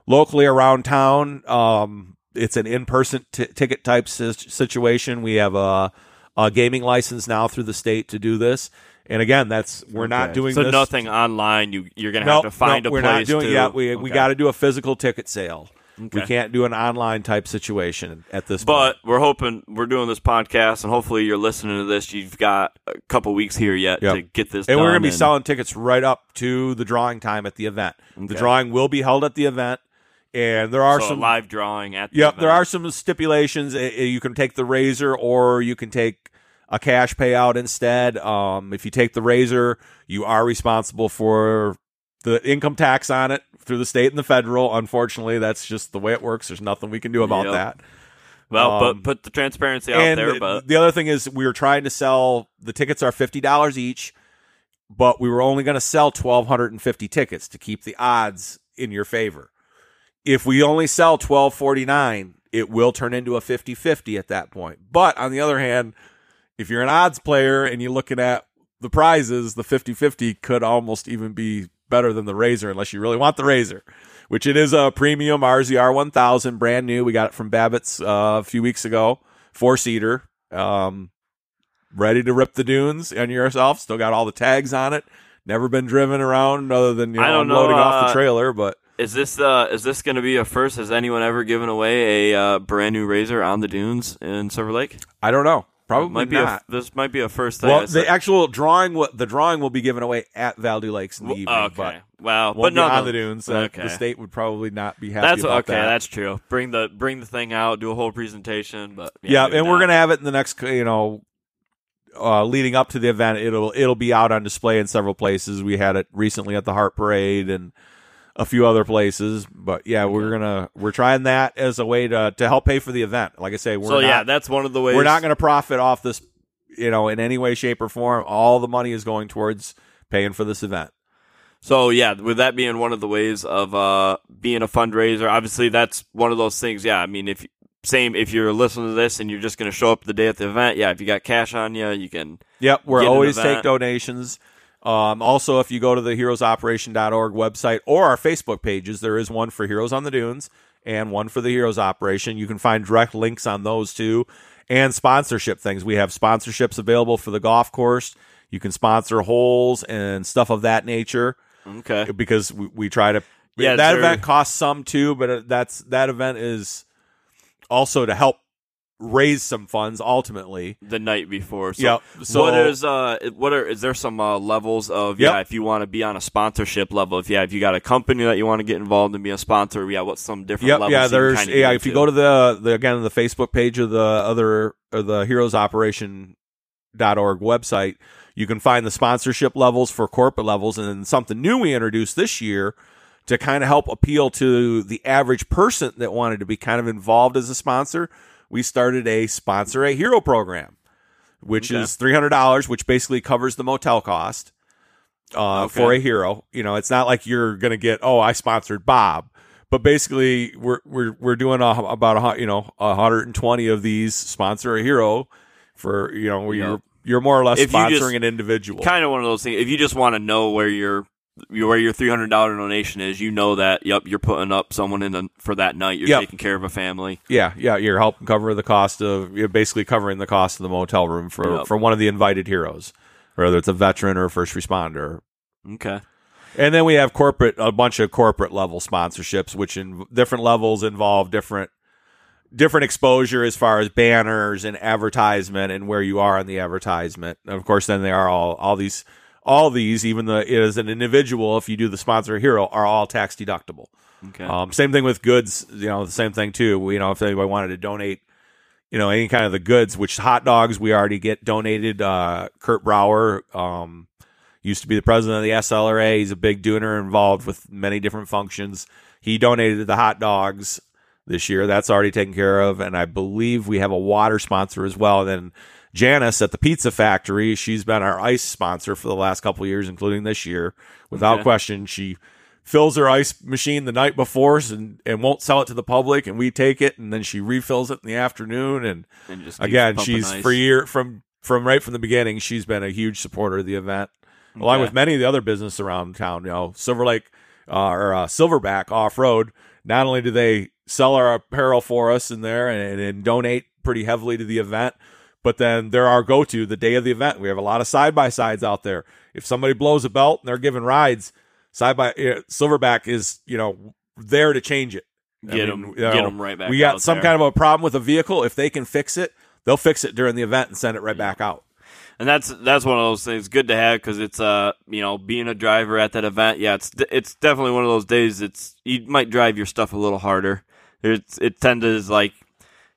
locally around town. Um, it's an in-person t- ticket type si- situation. We have a, a gaming license now through the state to do this. And again, that's we're not doing so this. nothing online. You you're gonna Nope, have to find nope, a we're place. not doing. to, Yeah, we we got to do a physical ticket sale. We can't do an online type situation at this But point. But we're hoping we're doing this podcast, and hopefully you're listening to this. You've got a couple weeks here yet Yep. to get this. And we're going to be and- selling tickets right up to the drawing time at the event. The drawing will be held at the event, and there are so a some live drawing at. The Yep, there are some stipulations. Uh, uh, You can take the razor, or you can take a cash payout instead. Um, if you take the razor, you are responsible for the income tax on it through the state and the federal. Unfortunately, that's just the way it works. There's nothing we can do about Yep. that. Well, um, but put the transparency out there. But the other thing is, we were trying to sell the tickets are fifty dollars each, but we were only going to sell twelve hundred and fifty tickets to keep the odds in your favor. If we only sell twelve forty nine, it will turn into a 50-50 at that point. But on the other hand, if you're an odds player and you're looking at the prizes, the 50-50 could almost even be better than the Razor unless you really want the Razor, which it is a premium RZR 1000, brand new. We got it from Babbitt's uh, a few weeks ago, four seater, um, ready to rip the dunes on yourself. Still got all the tags on it. Never been driven around other than you know, I don't know, unloading off uh, the trailer, but is this uh is this going to be a first? Has anyone ever given away a uh, brand new razor on the dunes in Silver Lake? I don't know. Probably might be not. A, this might be a first thing. well, the actual drawing, the drawing will be given away at Val-Du-Lakes in the evening, okay. but well, but be no, on the dunes. Uh, Okay. The state would probably not be happy That's about okay. that. That's true. Bring the bring the thing out. Do a whole presentation. But yeah, maybe and we're gonna have it in the next, you know, uh, leading up to the event. It'll it'll be out on display in several places. We had it recently at the Hart Parade and a few other places. But yeah, we're gonna we're trying that as a way to to help pay for the event. Like I say, we're So not, yeah, that's one of the ways. we're not gonna profit off this, you know, in any way, shape, or form. All the money is going towards paying for this event. So yeah, with that being one of the ways of uh, being a fundraiser, obviously that's one of those things. Yeah, I mean, if same if you're listening to this and you're just going to show up the day at the event, yeah, if you got cash on you, you can. Yep, we're always take donations. Um, also, if you go to the heroesoperation.org website or our Facebook pages, there is one for Heroes on the Dunes and one for the Heroes Operation. You can find direct links on those two and sponsorship things. We have sponsorships available for the golf course. You can sponsor holes and stuff of that nature Okay. because we, we try to. Yeah, that event costs some too, but uh, that's that event is also to help raise some funds ultimately. The night before. So Yep. So what is uh what are is there some uh, levels of Yep. yeah if you want to be on a sponsorship level if yeah if you got a company that you want to get involved and be a sponsor yeah what's some different Yep, levels yeah. There's yeah. If you go to the, the again the Facebook page of the other or the Heroes Operation dot org website, you can find the sponsorship levels for corporate levels, and then something new we introduced this year to kind of help appeal to the average person that wanted to be kind of involved as a sponsor. We started a sponsor a hero program, which Okay. is three hundred dollars, which basically covers the motel cost uh, Okay. for a hero. You know, it's not like you're gonna get oh I sponsored Bob, but basically we're we're we're doing a, about a you know a hundred and twenty of these sponsor a hero for you know Yeah. you're you're more or less If sponsoring just- an individual. kind of one of those things if you just want to know where your where your three hundred dollar donation is you know that yep you're putting up someone in the, for that night you're Yep. taking care of a family Yeah, yeah, you're helping cover the cost of you're basically covering the cost of the motel room for Yep. for one of the invited heroes, whether it's a veteran or a first responder. okay And then we have corporate a bunch of corporate level sponsorships, which in different levels involve different different exposure as far as banners and advertisement and where you are on the advertisement. And of course, then they are all all these all these, even the as an individual, if you do the sponsor hero, are all tax deductible. okay Um, same thing with goods. You know, the same thing too. You know, if anybody wanted to donate, you know, any kind of the goods, which hot dogs we already get donated. Uh, Kurt Brower um, used to be the president of the SLRA. He's a big doer involved with many different functions. He donated the hot dogs this year. That's already taken care of, and I believe we have a water sponsor as well. And then Janice at the Pizza Factory, she's been our ice sponsor for the last couple of years, including this year. Without Okay. question, she fills her ice machine the night before and, and won't sell it to the public, and we take it, and then she refills it in the afternoon. And and again, she's ice. for year from from right from the beginning, she's been a huge supporter of the event, along with many of the other business around town. You know, Silver Lake uh, or uh, Silverback Off Road. Not only do they sell our apparel for us in there and, and donate pretty heavily to the event, but then they're our go to the day of the event. We have a lot of side by sides out there. If somebody blows a belt and they're giving rides, side by uh, Silverback is you know there to change it. I get them you know, get them right back we got some there. kind of a problem with a vehicle. If they can fix it, they'll fix it during the event and send it right back out. and that's that's one of those things good to have because it's uh you know being a driver at that event yeah it's it's definitely one of those days it's you might drive your stuff a little harder it's it tends to like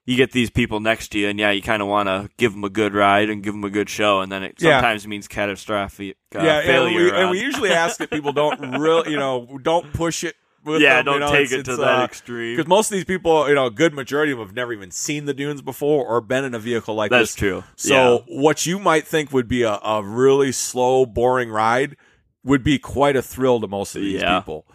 you get these people next to you and yeah you kind of want to give them a good ride and give them a good show and then it Yeah. sometimes means catastrophic uh, yeah, and failure we, and we usually ask that people don't <laughs> really, you know, don't push it. With yeah them, don't you know, take it to that uh, extreme Because most of these people, you know, a good majority of them have never even seen the dunes before or been in a vehicle like that's this. true So what you might think would be a, a really slow, boring ride would be quite a thrill to most of these Yeah. people.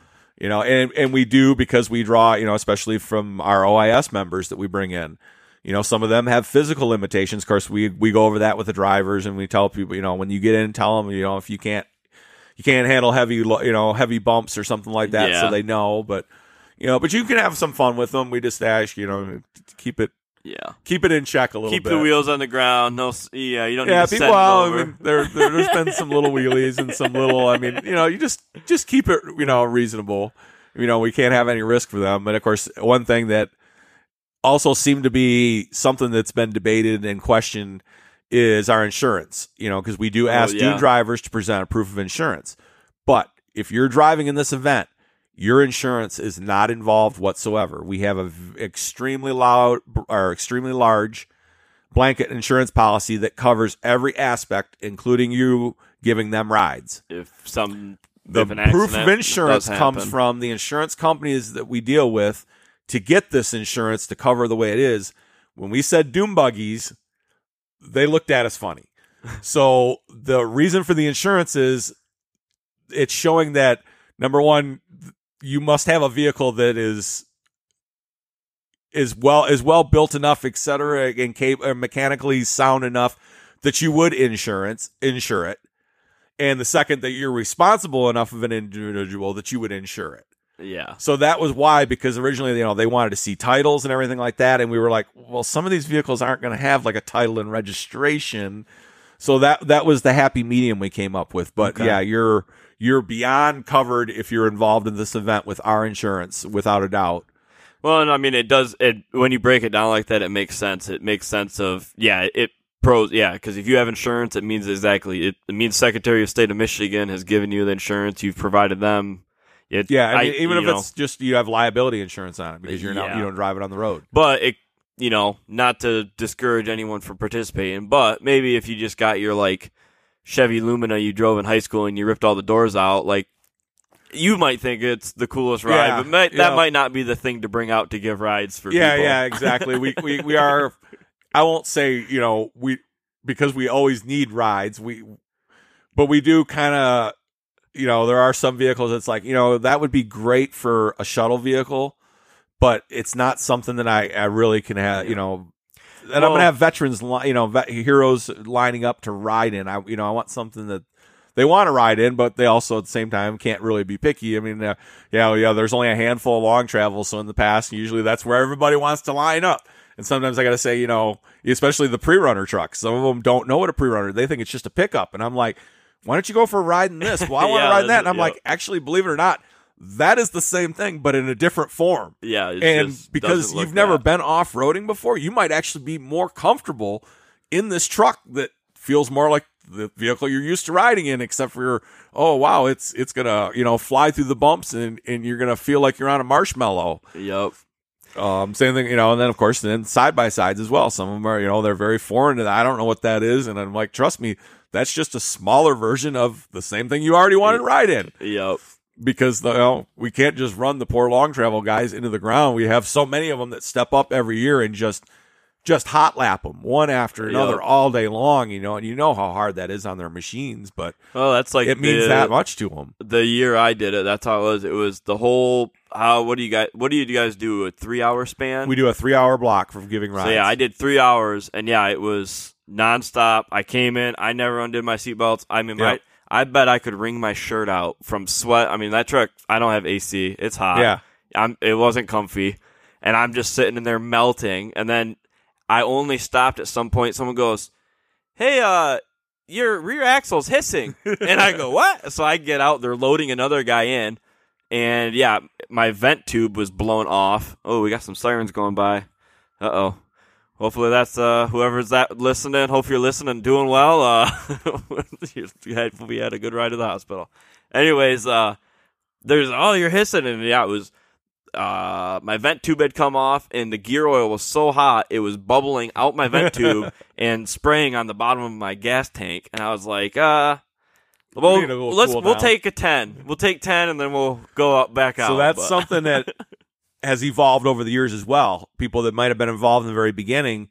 You know, and and we do because we draw, you know, especially from our OIS members that we bring in. You know, some of them have physical limitations. Of course, we we go over that with the drivers, and we tell people, you know, when you get in, tell them, you know, if you can't you can't handle heavy, you know, heavy bumps or something like that, Yeah. so they know. But you know, but you can have some fun with them. We just ask, you know, keep it yeah keep it in check a little keep bit. the wheels on the ground no yeah you don't Yeah, need to people. send Well, I mean, there, there, there's been some little wheelies and some little. I mean, you know, you just just keep it, you know, reasonable. You know, we can't have any risk for them. But of course, one thing that also seemed to be something that's been debated and questioned is our insurance. You know, because we do ask Oh, yeah. dune drivers to present a proof of insurance. But if you're driving in this event, your insurance is not involved whatsoever. We have a v- extremely loud or extremely large blanket insurance policy that covers every aspect, including you giving them rides. If some The if proof of insurance comes from the insurance companies that we deal with to get this insurance to cover the way it is. When we said dune buggies, they looked at us funny. <laughs> so the reason for the insurance is it's showing that number one, you must have a vehicle that is is well is well built enough, et cetera, and cap- mechanically sound enough that you would insurance insure it. And the second that you're responsible enough of an individual that you would insure it. yeah, So that was why, because originally, you know, they wanted to see titles and everything like that. And we were like, well, some of these vehicles aren't going to have like a title and registration. So that, that was the happy medium we came up with. But Okay. yeah, you're, you're beyond covered if you're involved in this event with our insurance, without a doubt. Well, and I mean, it does. It when you break it down like that, it makes sense. It makes sense of yeah, it pros yeah, because if you have insurance, it means exactly it, it means Secretary of State of Michigan has given you the insurance. You've provided them. It, Yeah. I mean, even if know, it's just you have liability insurance on it because you're not, you don't drive it on the road. but it you know not to discourage anyone from participating, but maybe if you just got your like Chevy Lumina you drove in high school and you ripped all the doors out, like. You might think it's the coolest ride, Yeah, but might, that yeah. might not be the thing to bring out to give rides for yeah, people. yeah, exactly. we, we we are. <laughs> I won't say you know we because we always need rides. We, but we do kind of. You know, there are some vehicles that's like you know that would be great for a shuttle vehicle, but it's not something that I I really can have. You know. And I'm gonna have veterans, li- you know, vet- heroes lining up to ride in. I, you know, I want something that they want to ride in, but they also at the same time can't really be picky. I mean, uh, yeah, yeah, there's only a handful of long travel. So in the past, usually that's where everybody wants to line up. And sometimes I got to say, you know, especially the pre-runner trucks, some of them don't know what a pre-runner. They think it's just a pickup. And I'm like, why don't you go for a ride in this? Well, I <laughs> want to Yeah, ride in that. And I'm yeah. like, actually, believe it or not, that is the same thing, but in a different form Yeah, and because you've never that. been off roading before, you might actually be more comfortable in this truck that feels more like the vehicle you're used to riding in, except for your, oh wow, it's it's gonna you know fly through the bumps and and you're gonna feel like you're on a marshmallow. Yep. Um, same thing, you know, and then of course then side by sides as well. Some of them are you know they're very foreign to that. I don't know what that is, and I'm like, trust me, that's just a smaller version of the same thing you already wanted to ride in Yep. Because you know, we can't just run the poor long travel guys into the ground. We have so many of them that step up every year and just just hot lap them one after another Yep. all day long. You know, and you know how hard that is on their machines, but Well, that's like it means that much to them. The year I did it, that's how it was. It was the whole. How? What do you guys? What do you guys do? A three hour span? We do a three hour block from giving rides. So yeah, I did three hours, and yeah, it was nonstop. I came in, I never undid my seatbelts. I mean, my, Yep. I bet I could wring my shirt out from sweat. I mean, that truck, I don't have AC. It's hot. Yeah. I'm. It wasn't comfy, and I'm just sitting in there melting. And then I only stopped at some point. Someone goes, "Hey, uh." Your rear axle's hissing, and I go, "What?" So I get out. They're loading another guy in, and yeah, my vent tube was blown off. Oh, we got some sirens going by. Uh oh. Hopefully that's uh whoever's that listening. Hope you're listening, doing well. Uh, <laughs> you had we had a good ride to the hospital. Anyways, uh, there's oh you're hissing and yeah it was uh my vent tube had come off and the gear oil was so hot it was bubbling out my vent tube <laughs> and spraying on the bottom of my gas tank and I was like uh. Well, let's cool we'll take a ten. We'll take ten, and then we'll go up back out. So that's but- something that <laughs> has evolved over the years as well. People that might have been involved in the very beginning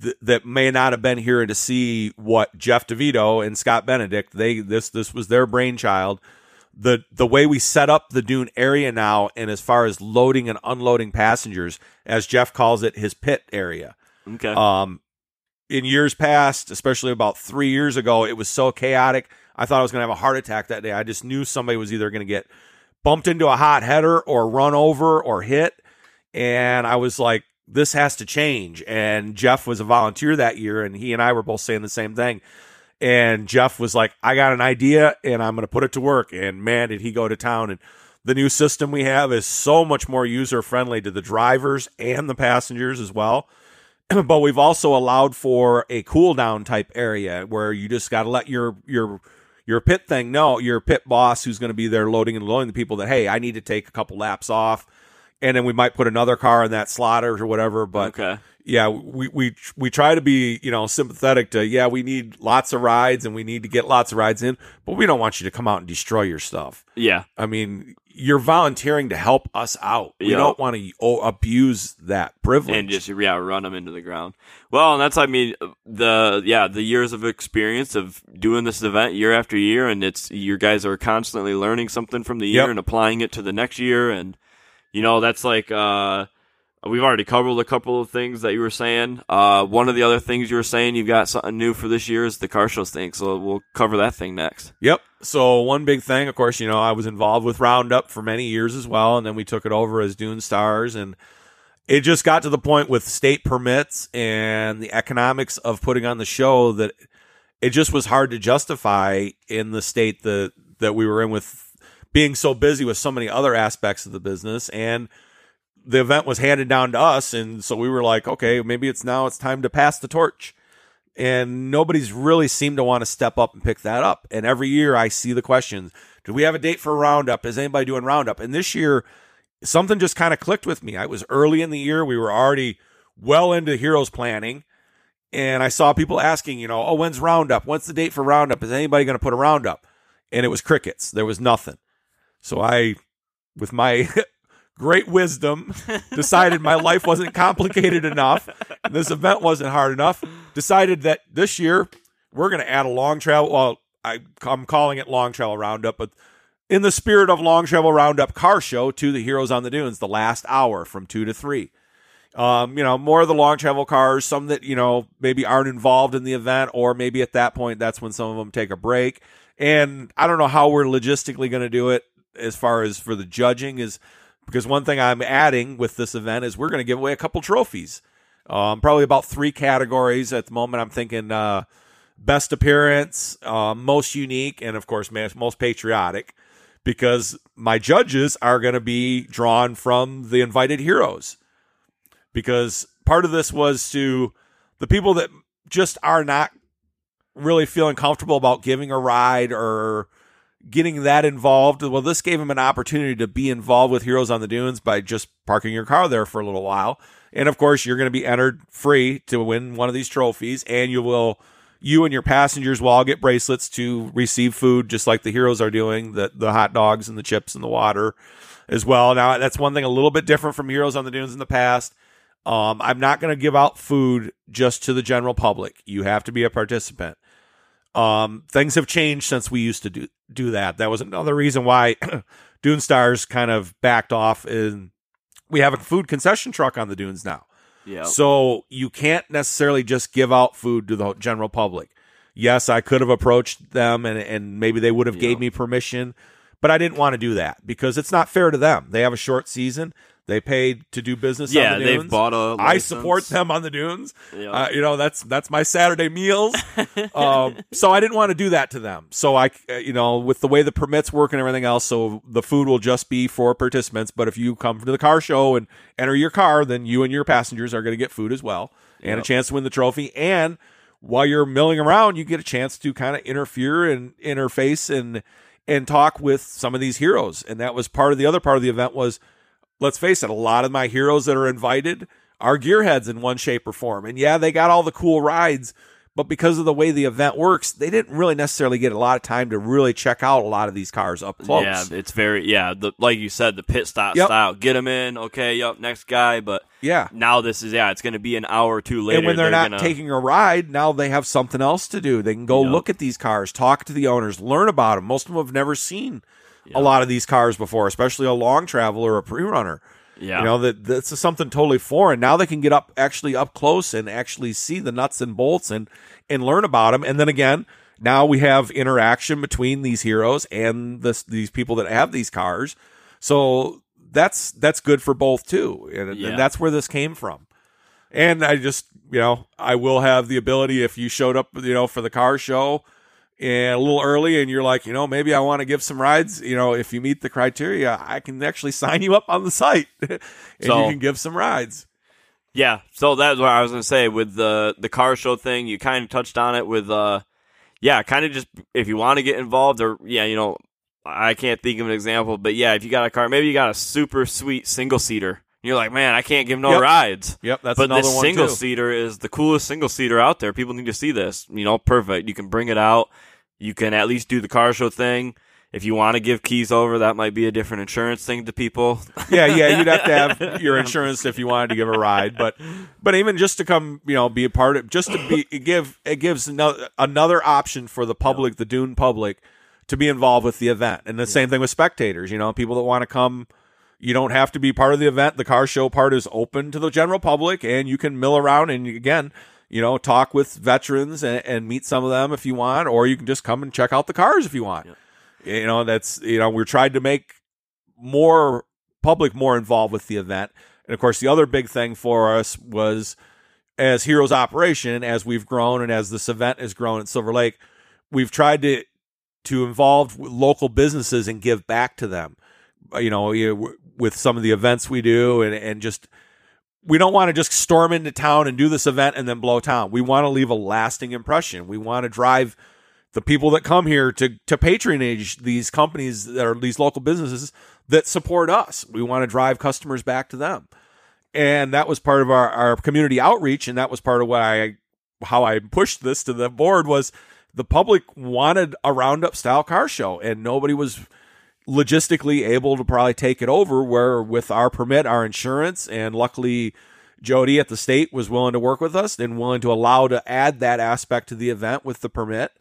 th- that may not have been here to see what Jeff DeVito and Scott Benedict they this this was their brainchild. The the way we set up the Dune area now, and as far as loading and unloading passengers, as Jeff calls it, his pit area. okay. Um, in years past, especially about three years ago, it was so chaotic. I thought I was going to have a heart attack that day. I just knew somebody was either going to get bumped into a hot header or run over or hit. And I was like, this has to change. And Jeff was a volunteer that year, and he and I were both saying the same thing. And Jeff was like, I got an idea and I'm going to put it to work. And man, did he go to town. And the new system we have is so much more user friendly to the drivers and the passengers as well <clears throat> but we've also allowed for a cool down type area where you just got to let your your your pit thing No, your pit boss who's going to be there loading and loading the people that hey I need to take a couple laps off, and then we might put another car in that slot or whatever. But Okay. Yeah, we we we try to be you know sympathetic to yeah we need lots of rides and we need to get lots of rides in, but we don't want you to come out and destroy your stuff. Yeah. I mean, you're volunteering to help us out. We Yeah. don't want to oh, abuse that privilege. and just yeah run them into the ground well and that's i mean the yeah the years of experience of doing this event year after year and it's you guys are constantly learning something from the year Yep. and applying it to the next year and you know that's like uh we've already covered a couple of things that you were saying. Uh one of the other things you were saying you've got something new for this year is the car shows thing so we'll cover that thing next. Yep. So one big thing, of course, you know, I was involved with Roundup for many years as well, and then we took it over as Dune Stars, and it just got to the point with state permits and the economics of putting on the show that it just was hard to justify in the state that that we were in with being so busy with so many other aspects of the business. And the event was handed down to us and so we were like okay maybe it's now it's time to pass the torch and nobody's really seemed to want to step up and pick that up. And every year I see the questions: Do we have a date for Roundup? Is anybody doing Roundup? And this year, something just kind of clicked with me. I was early in the year; we were already well into Heroes planning, and I saw people asking, you know, oh, when's Roundup? When's the date for Roundup? Is anybody going to put a Roundup? And it was crickets. There was nothing. So I, with my <laughs> great wisdom, <laughs> decided my life wasn't complicated enough. This event wasn't hard enough. Decided that this year we're going to add a long travel. Well, I, I'm calling it long travel roundup, but in the spirit of long travel roundup car show to the Heroes on the Dunes, the last hour from two to three. Um, you know, more of the long travel cars, some that, you know, maybe aren't involved in the event, or maybe at that point, that's when some of them take a break. And I don't know how we're logistically going to do it as far as for the judging is because one thing I'm adding with this event is we're going to give away a couple trophies. Um, probably about three categories at the moment. I'm thinking uh, best appearance, uh, most unique, and of course, most patriotic. Because my judges are going to be drawn from the invited heroes. Because part of this was to the people that just are not really feeling comfortable about giving a ride or getting that involved. Well, this gave them an opportunity to be involved with Heroes on the Dunes by just parking your car there for a little while. And of course, you're going to be entered free to win one of these trophies, and you will, you and your passengers will all get bracelets to receive food, just like the heroes are doing the the hot dogs and the chips and the water as well. Now, that's one thing a little bit different from Heroes on the Dunes in the past. Um, I'm not going to give out food just to the general public. You have to be a participant. Um, things have changed since we used to do do that. That was another reason why <clears throat> Dune Stars kind of backed off. And we have a food concession truck on the dunes now, yeah so you can't necessarily just give out food to the general public. Yes, I could have approached them, and and maybe they would have Yeah. gave me permission, but I didn't want to do that because it's not fair to them. They have a short season. They paid to do business. yeah on the they've dunes. bought a I license. support them on the dunes. Yeah. Uh, you know, that's that's my Saturday meals. <laughs> um, so I didn't want to do that to them. So I, uh, you know, with the way the permits work and everything else, so the food will just be for participants. But if you come to the car show and enter your car, then you and your passengers are going to get food as well and a chance to win the trophy. And while you're milling around, you get a chance to kind of interfere and interface and and talk with some of these heroes. And that was part of the other part of the event was let's face it, a lot of my heroes that are invited are gearheads in one shape or form. And yeah, they got all the cool rides, but because of the way the event works, they didn't really necessarily get a lot of time to really check out a lot of these cars up close. Yeah, it's very yeah. The like you said, the pit stop Yep. style. Get them in. Okay, yep. Next guy. But Yeah. now this is yeah. It's going to be an hour or two later. and when they're, not gonna, taking a ride, now they have something else to do. They can go Yep. look at these cars, talk to the owners, learn about them. Most of them have never seen A lot of these cars before, especially a long travel or a pre-runner. yeah, You know that that's something totally foreign. Now they can get up actually up close and actually see the nuts and bolts and and learn about them. And then again, now we have interaction between these heroes and this these people that have these cars. So that's that's good for both too, and, Yeah. and that's where this came from. And I just you know I will have the ability if you showed up you know for the car show a little early and you're like you know maybe I want to give some rides you know if you meet the criteria I can actually sign you up on the site <laughs> and So- you can give some rides. Yeah, so that's what I was gonna say with the the car show thing. You kind of touched on it with, uh, yeah, kind of just if you want to get involved, or yeah, you know, I can't think of an example, but yeah, if you got a car, maybe you got a super sweet single seater. You're like, man, I can't give no Yep. rides. Yep, that's but another this one single too. seater is the coolest single seater out there. People need to see this. You know, perfect. You can bring it out. You can at least do the car show thing. If you want to give keys over, that might be a different insurance thing to people. <laughs> yeah, yeah, you'd have to have <laughs> your insurance if you wanted to give a ride, but but even just to come, you know, be a part of, just to be it give it gives another another option for the public, the Dune public, to be involved with the event, and the same thing with spectators. You know, people that want to come, you don't have to be part of the event. The car show part is open to the general public, and you can mill around and again. You know, talk with veterans and, and meet some of them if you want, or you can just come and check out the cars if you want. You know, that's you know, we're trying to make more public more involved with the event. And of course, the other big thing for us was as Heroes Operation, as we've grown and as this event has grown at Silver Lake, we've tried to to involve local businesses and give back to them. You know, with some of the events we do, and and just we don't want to just storm into town and do this event and then blow town. We want to leave a lasting impression. We want to drive the people that come here to to patronage these companies that are these local businesses that support us. We want to drive customers back to them. And that was part of our, our community outreach, and that was part of what I how I pushed this to the board was the public wanted a roundup style car show, and nobody was logistically able to probably take it over. Where with our permit, our insurance, and luckily Jody at the state was willing to work with us and willing to allow to add that aspect to the event with the permit.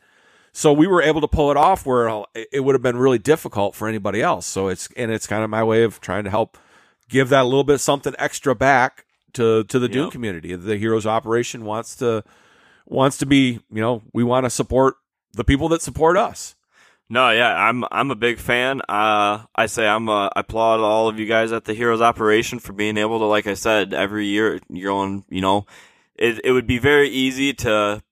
So we were able to pull it off where it would have been really difficult for anybody else. So it's and it's kind of my way of trying to help give that a little bit something extra back to to the Dune Yep. community. The Heroes Operation wants to wants to be, you know, we want to support the people that support us. No, yeah, I'm I'm a big fan. Uh, I say I'm I applaud all of you guys at the Heroes Operation for being able to, like I said, every year you're on. You know, it it would be very easy to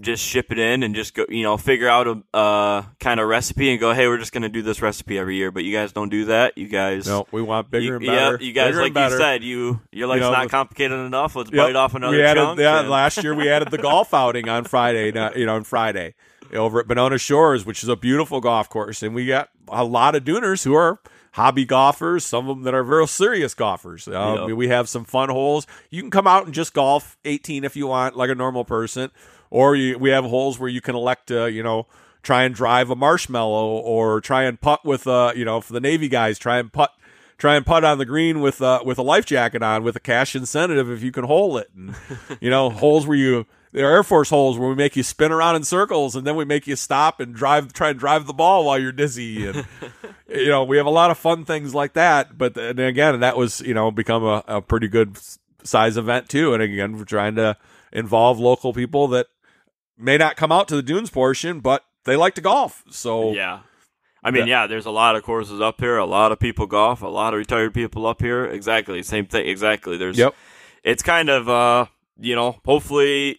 just ship it in and just go, you know, figure out a uh, kind of recipe and go, hey, we're just gonna do this recipe every year. But you guys don't do that. You guys, No, we want bigger you, and better. Yeah, you guys, bigger like you said, you you're like You know, it's not complicated enough. Let's Yep. bite off another we added, chunk. Yeah, and- last year we added the golf outing on Friday. not- You know, on Friday over at Benona Shores, which is a beautiful golf course, and we got a lot of Duners who are hobby golfers. Some of them that are very serious golfers. Um, Yep. We have some fun holes. You can come out and just golf 18 if you want, like a normal person, or you, we have holes where you can elect to, you know. Try and drive a marshmallow, or try and putt with, uh, you know, for the Navy guys, try and putt try and putt on the green with uh, with a life jacket on with a cash incentive if you can hole it and <laughs> you know holes where you are air force holes where we make you spin around in circles and then we make you stop and drive try and drive the ball while you're dizzy and <laughs> you know we have a lot of fun things like that but then again that was you know become a, a pretty good size event too and again we're trying to involve local people that may not come out to the dunes portion but they like to golf so Yeah. I mean, yeah, there's a lot of courses up here. A lot of people golf. A lot of retired people up here. Exactly, same thing. Exactly. There's. Yep. It's kind of, uh, you know, hopefully,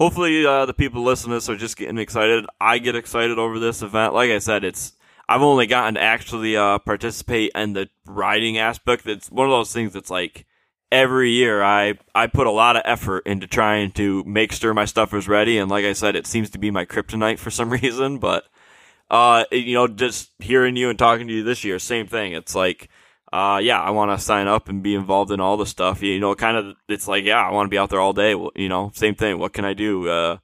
hopefully, uh, the people listening to this are just getting excited. I get excited over this event. Like I said, it's. I've only gotten to actually uh, participate in the riding aspect. It's one of those things that's like every year I I put a lot of effort into trying to make sure my stuff is ready. And like I said, it seems to be my kryptonite for some <laughs> reason, but uh, you know, just hearing you and talking to you this year, same thing. It's like, uh, yeah, I want to sign up and be involved in all the stuff. You know, kind of, it's like, yeah, I want to be out there all day. Well, you know, same thing. What can I do? Uh,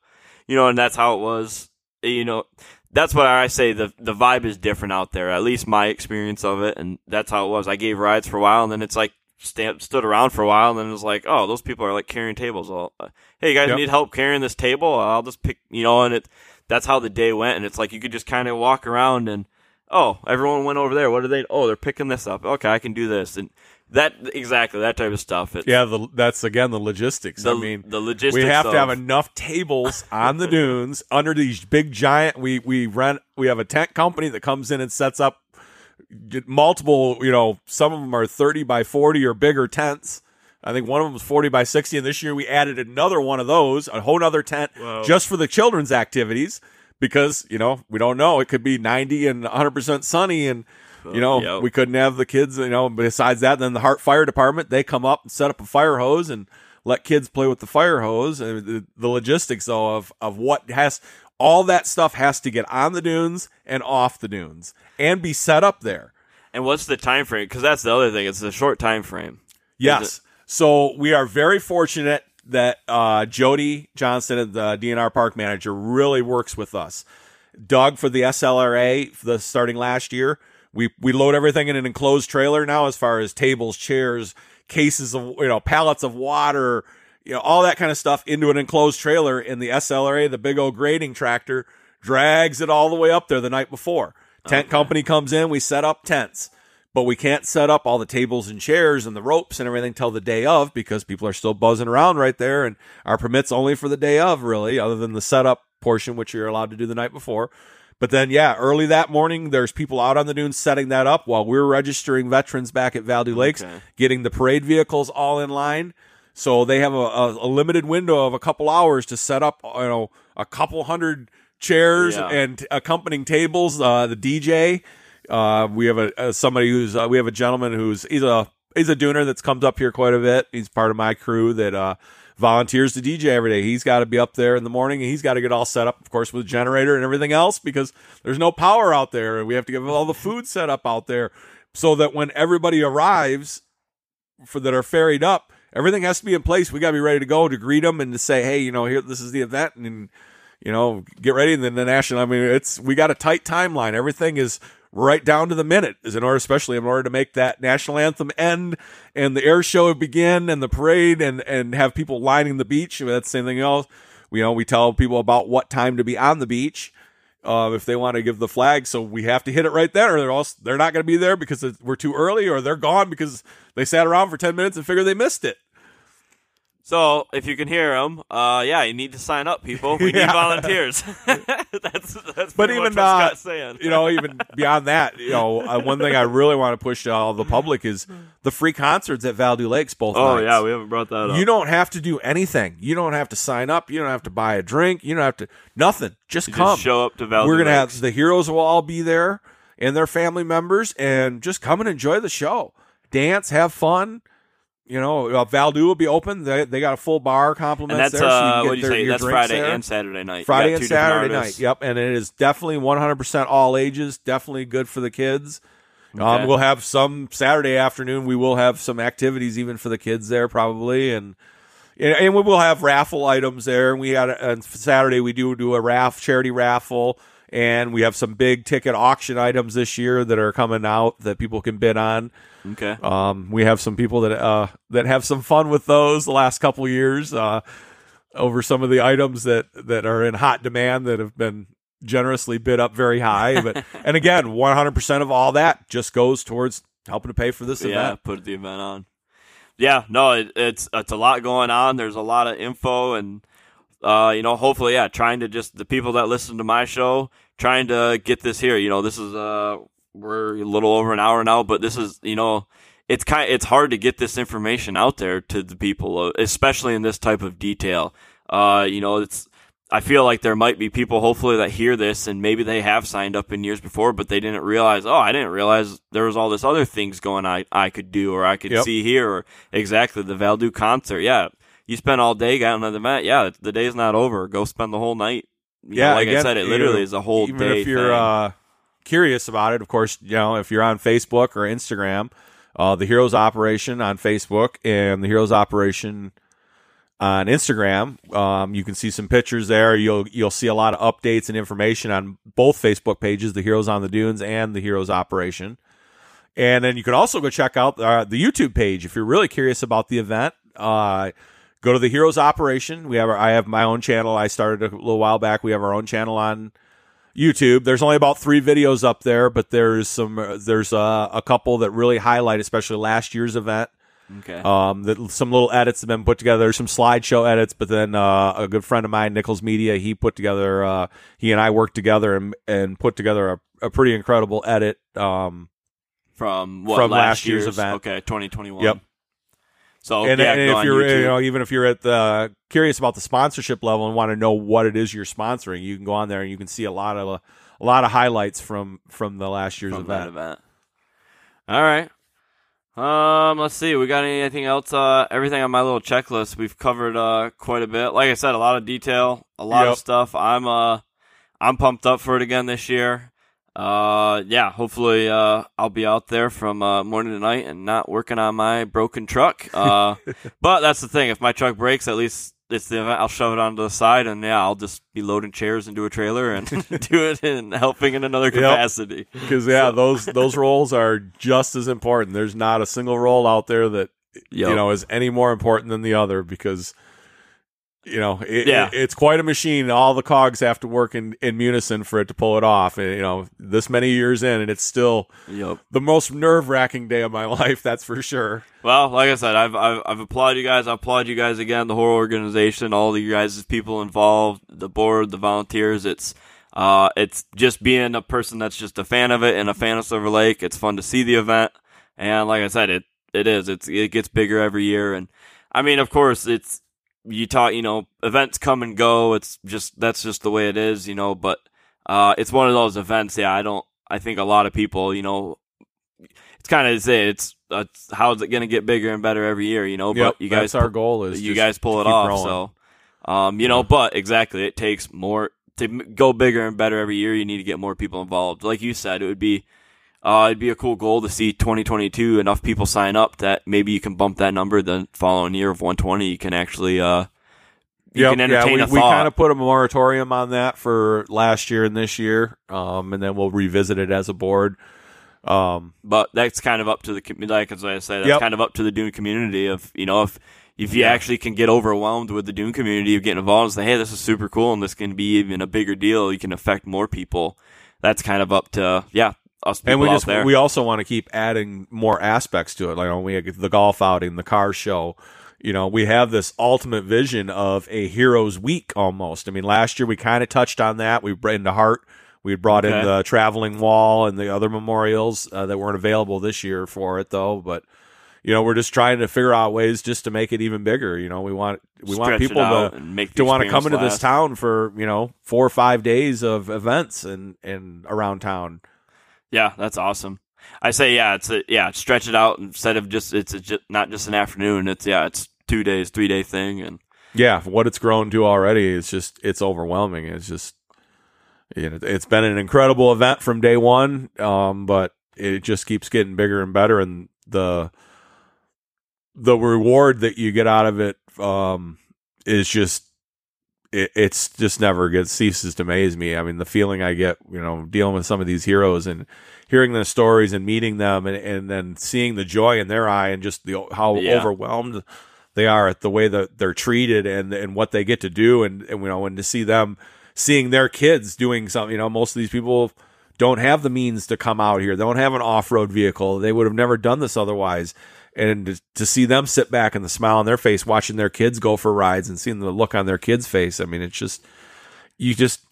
you know, and that's how it was. You know, that's what I say. The the vibe is different out there. At least my experience of it, and that's how it was. I gave rides for a while, and then it's like stand, stood around for a while, and then it was like, oh, those people are like carrying tables. Well, uh, hey, you guys Yep. need help carrying this table? I'll just pick, you know, and it. That's how the day went, and it's like you could just kind of walk around and, oh, everyone went over there. What are they? Oh, they're picking this up. Okay, I can do this, and that exactly that type of stuff. It's, Yeah, the, that's again the logistics. the, I mean, the logistics. we have of, to have enough tables on the dunes <laughs> under these big giant. We we rent. We have a tent company that comes in and sets up multiple. You know, some of them are thirty by forty or bigger tents. I think one of them was forty by sixty, and this year we added another one of those, a whole other tent Wow. just for the children's activities. Because you know we don't know, it could be ninety and one hundred percent sunny, and uh, you know Yep. we couldn't have the kids. You know, besides that, then the Hart Fire Department they come up and set up a fire hose and let kids play with the fire hose. And the, the logistics though of of what has all that stuff has to get on the dunes and off the dunes and be set up there. And what's the time frame? Because that's the other thing. It's a short time frame. Yes. So we are very fortunate that uh, Jody Johnson, the DNR park manager, really works with us. Doug for the SLRA, the starting last year, we we load everything in an enclosed trailer now, as far as tables, chairs, cases of you know pallets of water, you know all that kind of stuff into an enclosed trailer. And the SLRA, the big old grading tractor, drags it all the way up there the night before. Tent company comes in, we set up tents but we can't set up all the tables and chairs and the ropes and everything till the day of because people are still buzzing around right there and our permits only for the day of really other than the setup portion which you're allowed to do the night before but then yeah early that morning there's people out on the dunes setting that up while we're registering veterans back at Val-Du-Lakes Okay. getting the parade vehicles all in line so they have a, a, a limited window of a couple hours to set up you know a couple hundred chairs Yeah. and accompanying tables uh, the DJ uh, we have a, a somebody who's uh, we have a gentleman who's he's a he's a Duner that's comes up here quite a bit. He's part of my crew that uh, volunteers to DJ every day. He's got to be up there in the morning and he's got to get all set up, of course, with a generator and everything else because there's no power out there, and we have to get all the food set up out there so that when everybody arrives for that are ferried up, everything has to be in place. We got to be ready to go to greet them and to say, hey, you know, here this is the event and. You know, get ready. And then the national. I mean, it's we got a tight timeline. Everything is right down to the minute is in order, especially in order to make that national anthem end and the air show begin and the parade and, and have people lining the beach. That's the same thing else. We, you know, we tell people about what time to be on the beach. Uh, if they want to give the flag, so we have to hit it right there, or they're also, they're not going to be there because we're too early, or they're gone because they sat around for ten minutes and figured they missed it. So if you can hear them, uh, yeah, you need to sign up, people. We <laughs> Yeah. need volunteers. <laughs> <laughs> that's that's But even much what uh, Scott's saying. you know, even beyond that, you know, uh, one thing I really want to push to all the public is the free concerts at Val-Du-Lakes both oh nights. yeah, we haven't brought that up. You don't have to do anything. You don't have to sign up. You don't have to buy a drink. You don't have to nothing. Just You come. just show up to Val-Du. We're gonna Lakes. have the heroes will all be there and their family members, and just come and enjoy the show. Dance, have fun. You know, uh, Val-Du will be open. They they got a full bar complement that's there. so you uh, can get what do you their- say? That's Friday there. and Saturday night. Friday and Saturday night. Yep, and it is definitely 100% all ages. Definitely good for the kids. Okay. Um, we'll have some Saturday afternoon. We will have some activities even for the kids there probably, and and we will have raffle items there. And we got a- on Saturday we do do a raff charity raffle, and we have some big ticket auction items this year that are coming out that people can bid on. Okay. Um, we have some people that uh, that have some fun with those the last couple years uh, over some of the items that that are in hot demand that have been generously bid up very high. But <laughs> and again, one hundred percent of all that just goes towards helping to pay for this yeah, event. put the event on. Yeah, no, it, it's it's a lot going on. There's a lot of info, and uh, you know, hopefully, yeah, trying to just the people that listen to my show, trying to get this here. You know, this is uh, we're a little over an hour now, but this is you know, it's kind of, it's hard to get this information out there to the people, uh, especially in this type of detail. Uh, you know, it's I feel like there might be people hopefully that hear this and maybe they have signed up in years before, but they didn't realize, oh, I didn't realize there was all this other things going I, I could do or I could Yep. see here or exactly the Val-Du concert. Yeah. You spend all day getting on the event. Yeah. The day's not over. Go spend the whole night. You Yeah, know, like I said, it literally is a whole Even day. if you're thing. uh, curious about it, of course, you know if you're on Facebook or Instagram, uh, the Heroes Operation on Facebook and the Heroes Operation on Instagram. Um, you can see some pictures there. You'll you'll see a lot of updates and information on both Facebook pages, the Heroes on the Dunes and the Heroes Operation. And then you can also go check out uh, the YouTube page if you're really curious about the event. Uh, go to the Heroes Operation. We have our, I have my own channel. I started a little while back. We have our own channel on YouTube. There's only about three videos up there, but there's some uh, there's uh, a couple that really highlight, especially last year's event. okay. Um, that some little edits have been put together, some slideshow edits, but then uh, a good friend of mine, Nichols Media, he put together. Uh, he and I worked together and and put together a, a pretty incredible edit. Um, from what, from last, last year's event. Okay. 2021. Yep. So, and, yeah, and if you're YouTube. you know even if you're at the curious about the sponsorship level and want to know what it is you're sponsoring, you can go on there and you can see a lot of a lot of highlights from from the last year's from event. event. All right. Um, let's see. We got anything else? Uh, everything on my little checklist we've covered uh quite a bit. Like I said, a lot of detail, a lot Yep. of stuff. I'm uh, I'm pumped up for it again this year. Uh, yeah. Hopefully, uh, I'll be out there from uh, morning to night and not working on my broken truck. <laughs> Uh, but that's the thing. If my truck breaks, at least it's the event. I'll shove it onto the side, and yeah, I'll just be loading chairs into a trailer and <laughs> <laughs> do it and helping in another capacity. Because yeah, those those roles are just as important. There's not a single role out there that Yep. you know is any more important than the other because you know it, Yeah. it- it's quite a machine. All the cogs have to work in in unison for it to pull it off. And you know this many years in, and it's still Yep. the most nerve wracking day of my <laughs> life. That's for sure. Well, like I said, I've, I've I've applauded you guys. I applaud you guys again, the whole organization, all of you guys, people involved, the board, the volunteers. It's uh, it's just being a person that's just a fan of it and a fan of Silver Lake. It's fun to see the event, and like I said, it it is. It's it gets bigger every year, and I mean, of course, it's you talk. You know, events come and go. It's just that's just the way it is. You know, but uh, it's one of those events. Yeah, I don't. I think a lot of people, you know, it's kind of say it's uh, how is it going to get bigger and better every year, you know? Yep, but you guys, that's our goal is you guys pull it off. growing. So, um, you know, but exactly, it takes more to go bigger and better every year. You need to get more people involved. Like you said, it would be, uh, it'd be a cool goal to see 2022 enough people sign up that maybe you can bump that number. The following year of 120, you can actually, uh, you Yep, can entertain yeah, a we, we kind of put a moratorium on that for last year and this year, um, and then we'll revisit it as a board. Um, but that's kind of up to the like as I say, that's Yep. kind of up to the Dune community. Of you know, if if you actually can get overwhelmed with the Dune community of getting involved and say, hey, this is super cool and this can be even a bigger deal, you can affect more people. That's kind of up to yeah us people and we out just there. we also want to keep adding more aspects to it. Like when we the golf outing, the car show. You know, we have this ultimate vision of a heroes week almost. I mean, last year we kind of touched on that. We brought into Hart. We brought Okay. in the traveling wall and the other memorials uh, that weren't available this year for it though. But you know, we're just trying to figure out ways just to make it even bigger. You know, we want we want Stretch it people to make to want to come experience into this town for you know four or five days of events and and around town. Yeah, that's awesome. I say yeah, it's a, yeah, stretch it out instead of just it's a, ju- not just an afternoon. It's yeah, it's two days, three day thing, and yeah, what it's grown to already is just it's overwhelming. It's just you know, it's been an incredible event from day one, um, but it just keeps getting bigger and better, and the the reward that you get out of it um, is just it, it's just never gets ceases to amaze me. I mean, the feeling I get, you know, dealing with some of these heroes and hearing their stories and meeting them, and, and then seeing the joy in their eye and just the how Yeah. overwhelmed they are at the way that they're treated and and what they get to do, and, and you know, and to see them seeing their kids doing something. You know, most of these people don't have the means to come out here. They don't have an off road vehicle. They would have never done this otherwise. And to, to see them sit back and the smile on their face, watching their kids go for rides and seeing the look on their kids' face. I mean, it's just, you just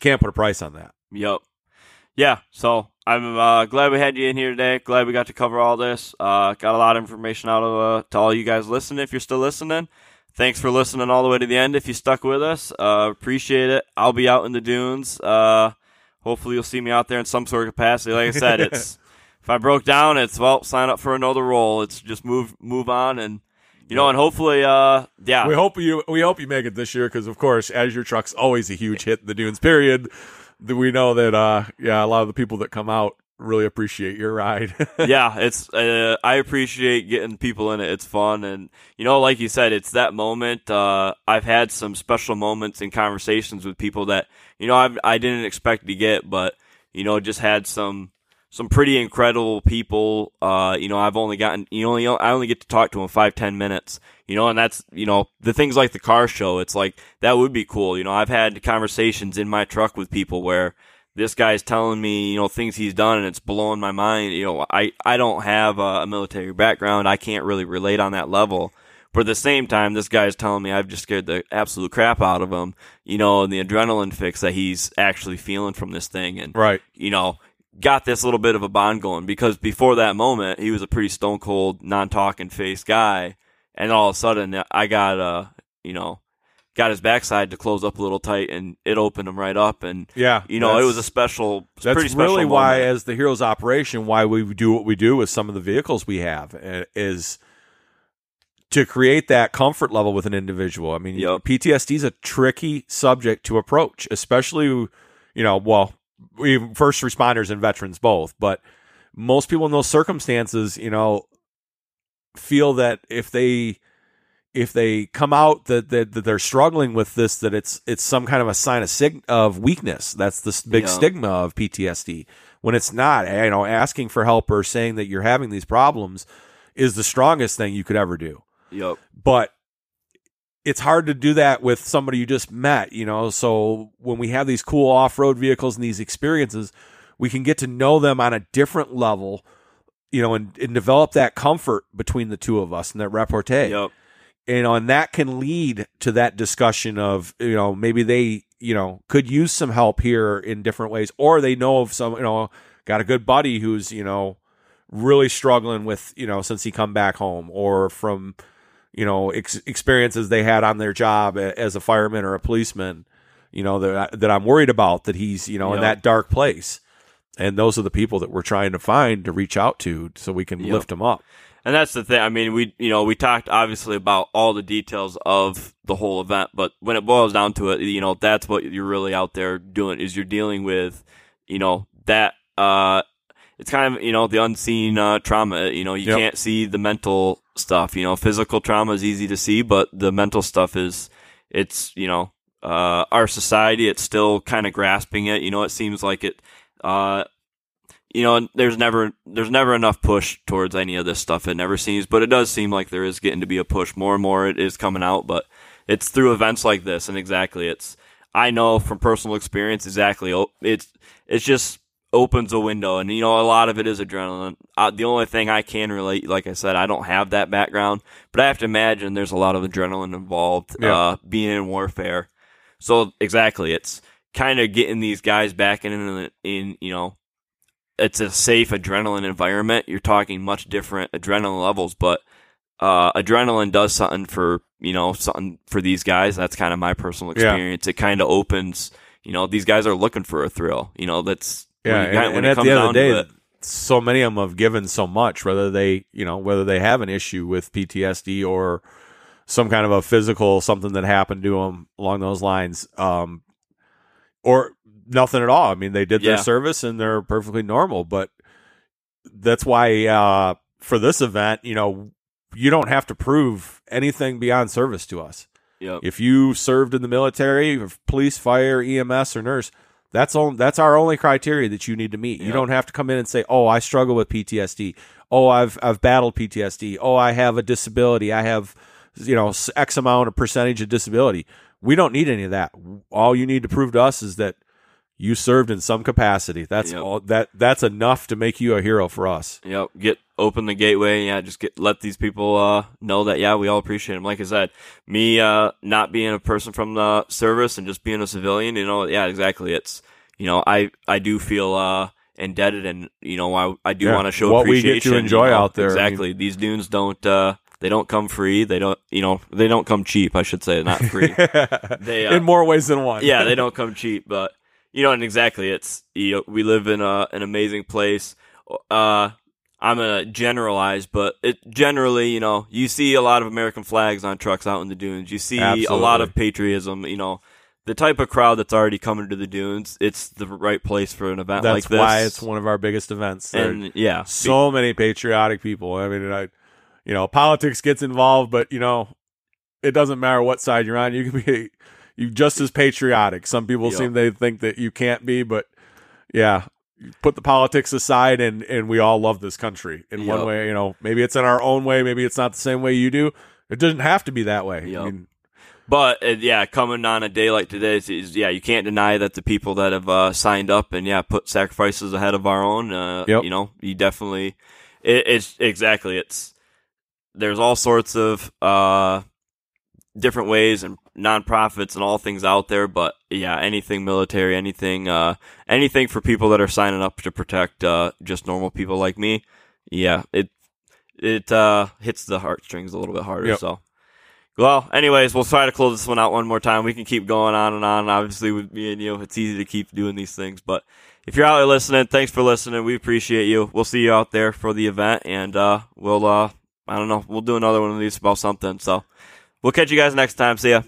can't put a price on that. Yep. Yeah, so I'm uh, glad we had you in here today. Glad we got to cover all this. Uh, got a lot of information out of uh, to all you guys listening. If you're still listening, thanks for listening all the way to the end. If you stuck with us, uh, appreciate it. I'll be out in the dunes. Uh, hopefully, you'll see me out there in some sort of capacity. Like I said, it's <laughs> if I broke down, it's well, sign up for another role. It's just move move on and. You know, and hopefully, uh, yeah, We hope you we hope you make it this year because, of course, as your truck's always a huge hit in the dunes. Period. We know that, uh, yeah, a lot of the people that come out really appreciate your ride. <laughs> yeah, it's uh, I appreciate getting people in it. It's fun, and you know, like you said, it's that moment. Uh, I've had some special moments and conversations with people that you know I've, I didn't expect to get, but you know, just had some some pretty incredible people. Uh, you know, I've only gotten you know I only get to talk to them five ten minutes. You know, and that's you know the things like the car show. It's like that would be cool. You know, I've had conversations in my truck with people where this guy's telling me, you know, things he's done and it's blowing my mind. You know, I, I don't have a, a military background. I can't really relate on that level. But at the same time, this guy's telling me I've just scared the absolute crap out of him, you know, and the adrenaline fix that he's actually feeling from this thing. And, right. you know, got this little bit of a bond going because before that moment, he was a pretty stone cold, non talking face guy. And all of a sudden, I got, uh, you know, got his backside to close up a little tight, and it opened him right up. And Yeah, you know, it was a special, That's pretty special really why, as the Heroes operation, why we do what we do with some of the vehicles we have uh, is to create that comfort level with an individual. I mean, Yep. PTSD is a tricky subject to approach, especially, you know, well, we first responders and veterans both, but most people in those circumstances, you know, feel that if they if they come out that, that, that they're struggling with this, that it's it's some kind of a sign of sig- of weakness. That's the big Yeah. stigma of PTSD. When it's not, eh, you know, asking for help or saying that you're having these problems is the strongest thing you could ever do. Yep. But it's hard to do that with somebody you just met, you know. So when we have these cool off road vehicles and these experiences, we can get to know them on a different level, you know, and, and develop that comfort between the two of us and that repartee Yep. you know, and that can lead to that discussion of, you know, maybe they, you know, could use some help here in different ways, or they know of some, you know, got a good buddy who's, you know, really struggling with, you know, since he come back home, or from, you know, ex- experiences they had on their job as a fireman or a policeman, you know, that I- that I'm worried about that he's, you know, in that dark place. And those are the people that we're trying to find to reach out to so we can Yep. lift them up. And that's the thing. I mean, we you know we talked obviously about all the details of the whole event, but when it boils down to it, you know that's what you're really out there doing is you're dealing with, you know that uh, it's kind of you know the unseen uh, trauma. You know you Yep. can't see the mental stuff. You know physical trauma is easy to see, but the mental stuff is it's you know uh, our society it's still kind of grasping it. You know it seems like it. Uh, you know, there's never there's never enough push towards any of this stuff. It never seems, but it does seem like there is getting to be a push. More and more, it is coming out, but it's through events like this, and exactly, it's I know from personal experience exactly. It's it's just opens a window, and you know, a lot of it is adrenaline. Uh, the only thing I can relate, like I said, I don't have that background, but I have to imagine there's a lot of adrenaline involved. Yeah. Uh, being in warfare, so exactly, it's kind of getting these guys back in in, in you know it's a safe adrenaline environment. You're talking much different adrenaline levels, but uh, adrenaline does something for you know something for these guys. That's kind of my personal Yeah. experience. It kind of opens. You know, these guys are looking for a thrill. You know, that's Yeah, got- and, when and at the end of the day, it. so many of them have given so much, whether they, you know, whether they have an issue with PTSD or some kind of a physical something that happened to them along those lines, um, or nothing at all. I mean, they did Yeah. their service and they're perfectly normal, but that's why uh, for this event, you know, you don't have to prove anything beyond service to us. Yep. If you served in the military, police, fire, EMS, or nurse, that's all. That's our only criteria that you need to meet. You don't have to come in and say, "Oh, I struggle with PTSD. Oh, I've I've battled PTSD. Oh, I have a disability. I have, you know, X amount of percentage of disability." We don't need any of that. All you need to prove to us is that you served in some capacity. That's Yep. all. That that's enough to make you a hero for us. Yep. Get open the gateway. Yeah. Just get let these people uh, know that yeah we all appreciate them. Like I said, me uh, not being a person from the service and just being a civilian. You know. Yeah. Exactly. It's you know I I do feel uh, indebted and you know I I do Yeah. want to show What we get to appreciation. you enjoy know. out there, I mean- Exactly. These dunes don't. Uh, they don't come free. They don't. You know. They don't come cheap. I should say not free. <laughs> They, uh, in more ways than one. yeah, they <laughs> don't come cheap, but you know, and exactly, it's you know, we live in a, an amazing place. Uh, I'm gonna generalize, but it generally, you know, you see a lot of American flags on trucks out in the dunes. You see a lot of patriotism. You know, the type of crowd that's already coming to the dunes. It's the right place for an event That's like this. why it's one of our biggest events. There- and yeah, so many patriotic people. I mean, I, you know, politics gets involved, but you know, it doesn't matter what side you're on. You can be you just as patriotic. Some people Yep. seem they think that you can't be, but yeah, put the politics aside, and and we all love this country in Yep. one way. You know, maybe it's in our own way, maybe it's not the same way you do. It doesn't have to be that way. Yep. I mean, But uh, yeah, coming on a day like today, is, is yeah, you can't deny that the people that have uh, signed up and yeah, put sacrifices ahead of our own. Uh, Yep. You know, you definitely. It, it's exactly. It's there's all sorts of uh, different ways and nonprofits and all things out there, but yeah, anything military, anything, uh, anything for people that are signing up to protect uh, just normal people like me. Yeah, it it uh, hits the heartstrings a little bit harder. Yep. So Well, anyways, we'll try to close this one out one more time. We can keep going on and on. Obviously, with me and you, it's easy to keep doing these things. But if you're out there listening, thanks for listening. We appreciate you. We'll see you out there for the event, and uh, we'll, uh, I don't know, we'll do another one of these about something. So we'll catch you guys next time. See ya.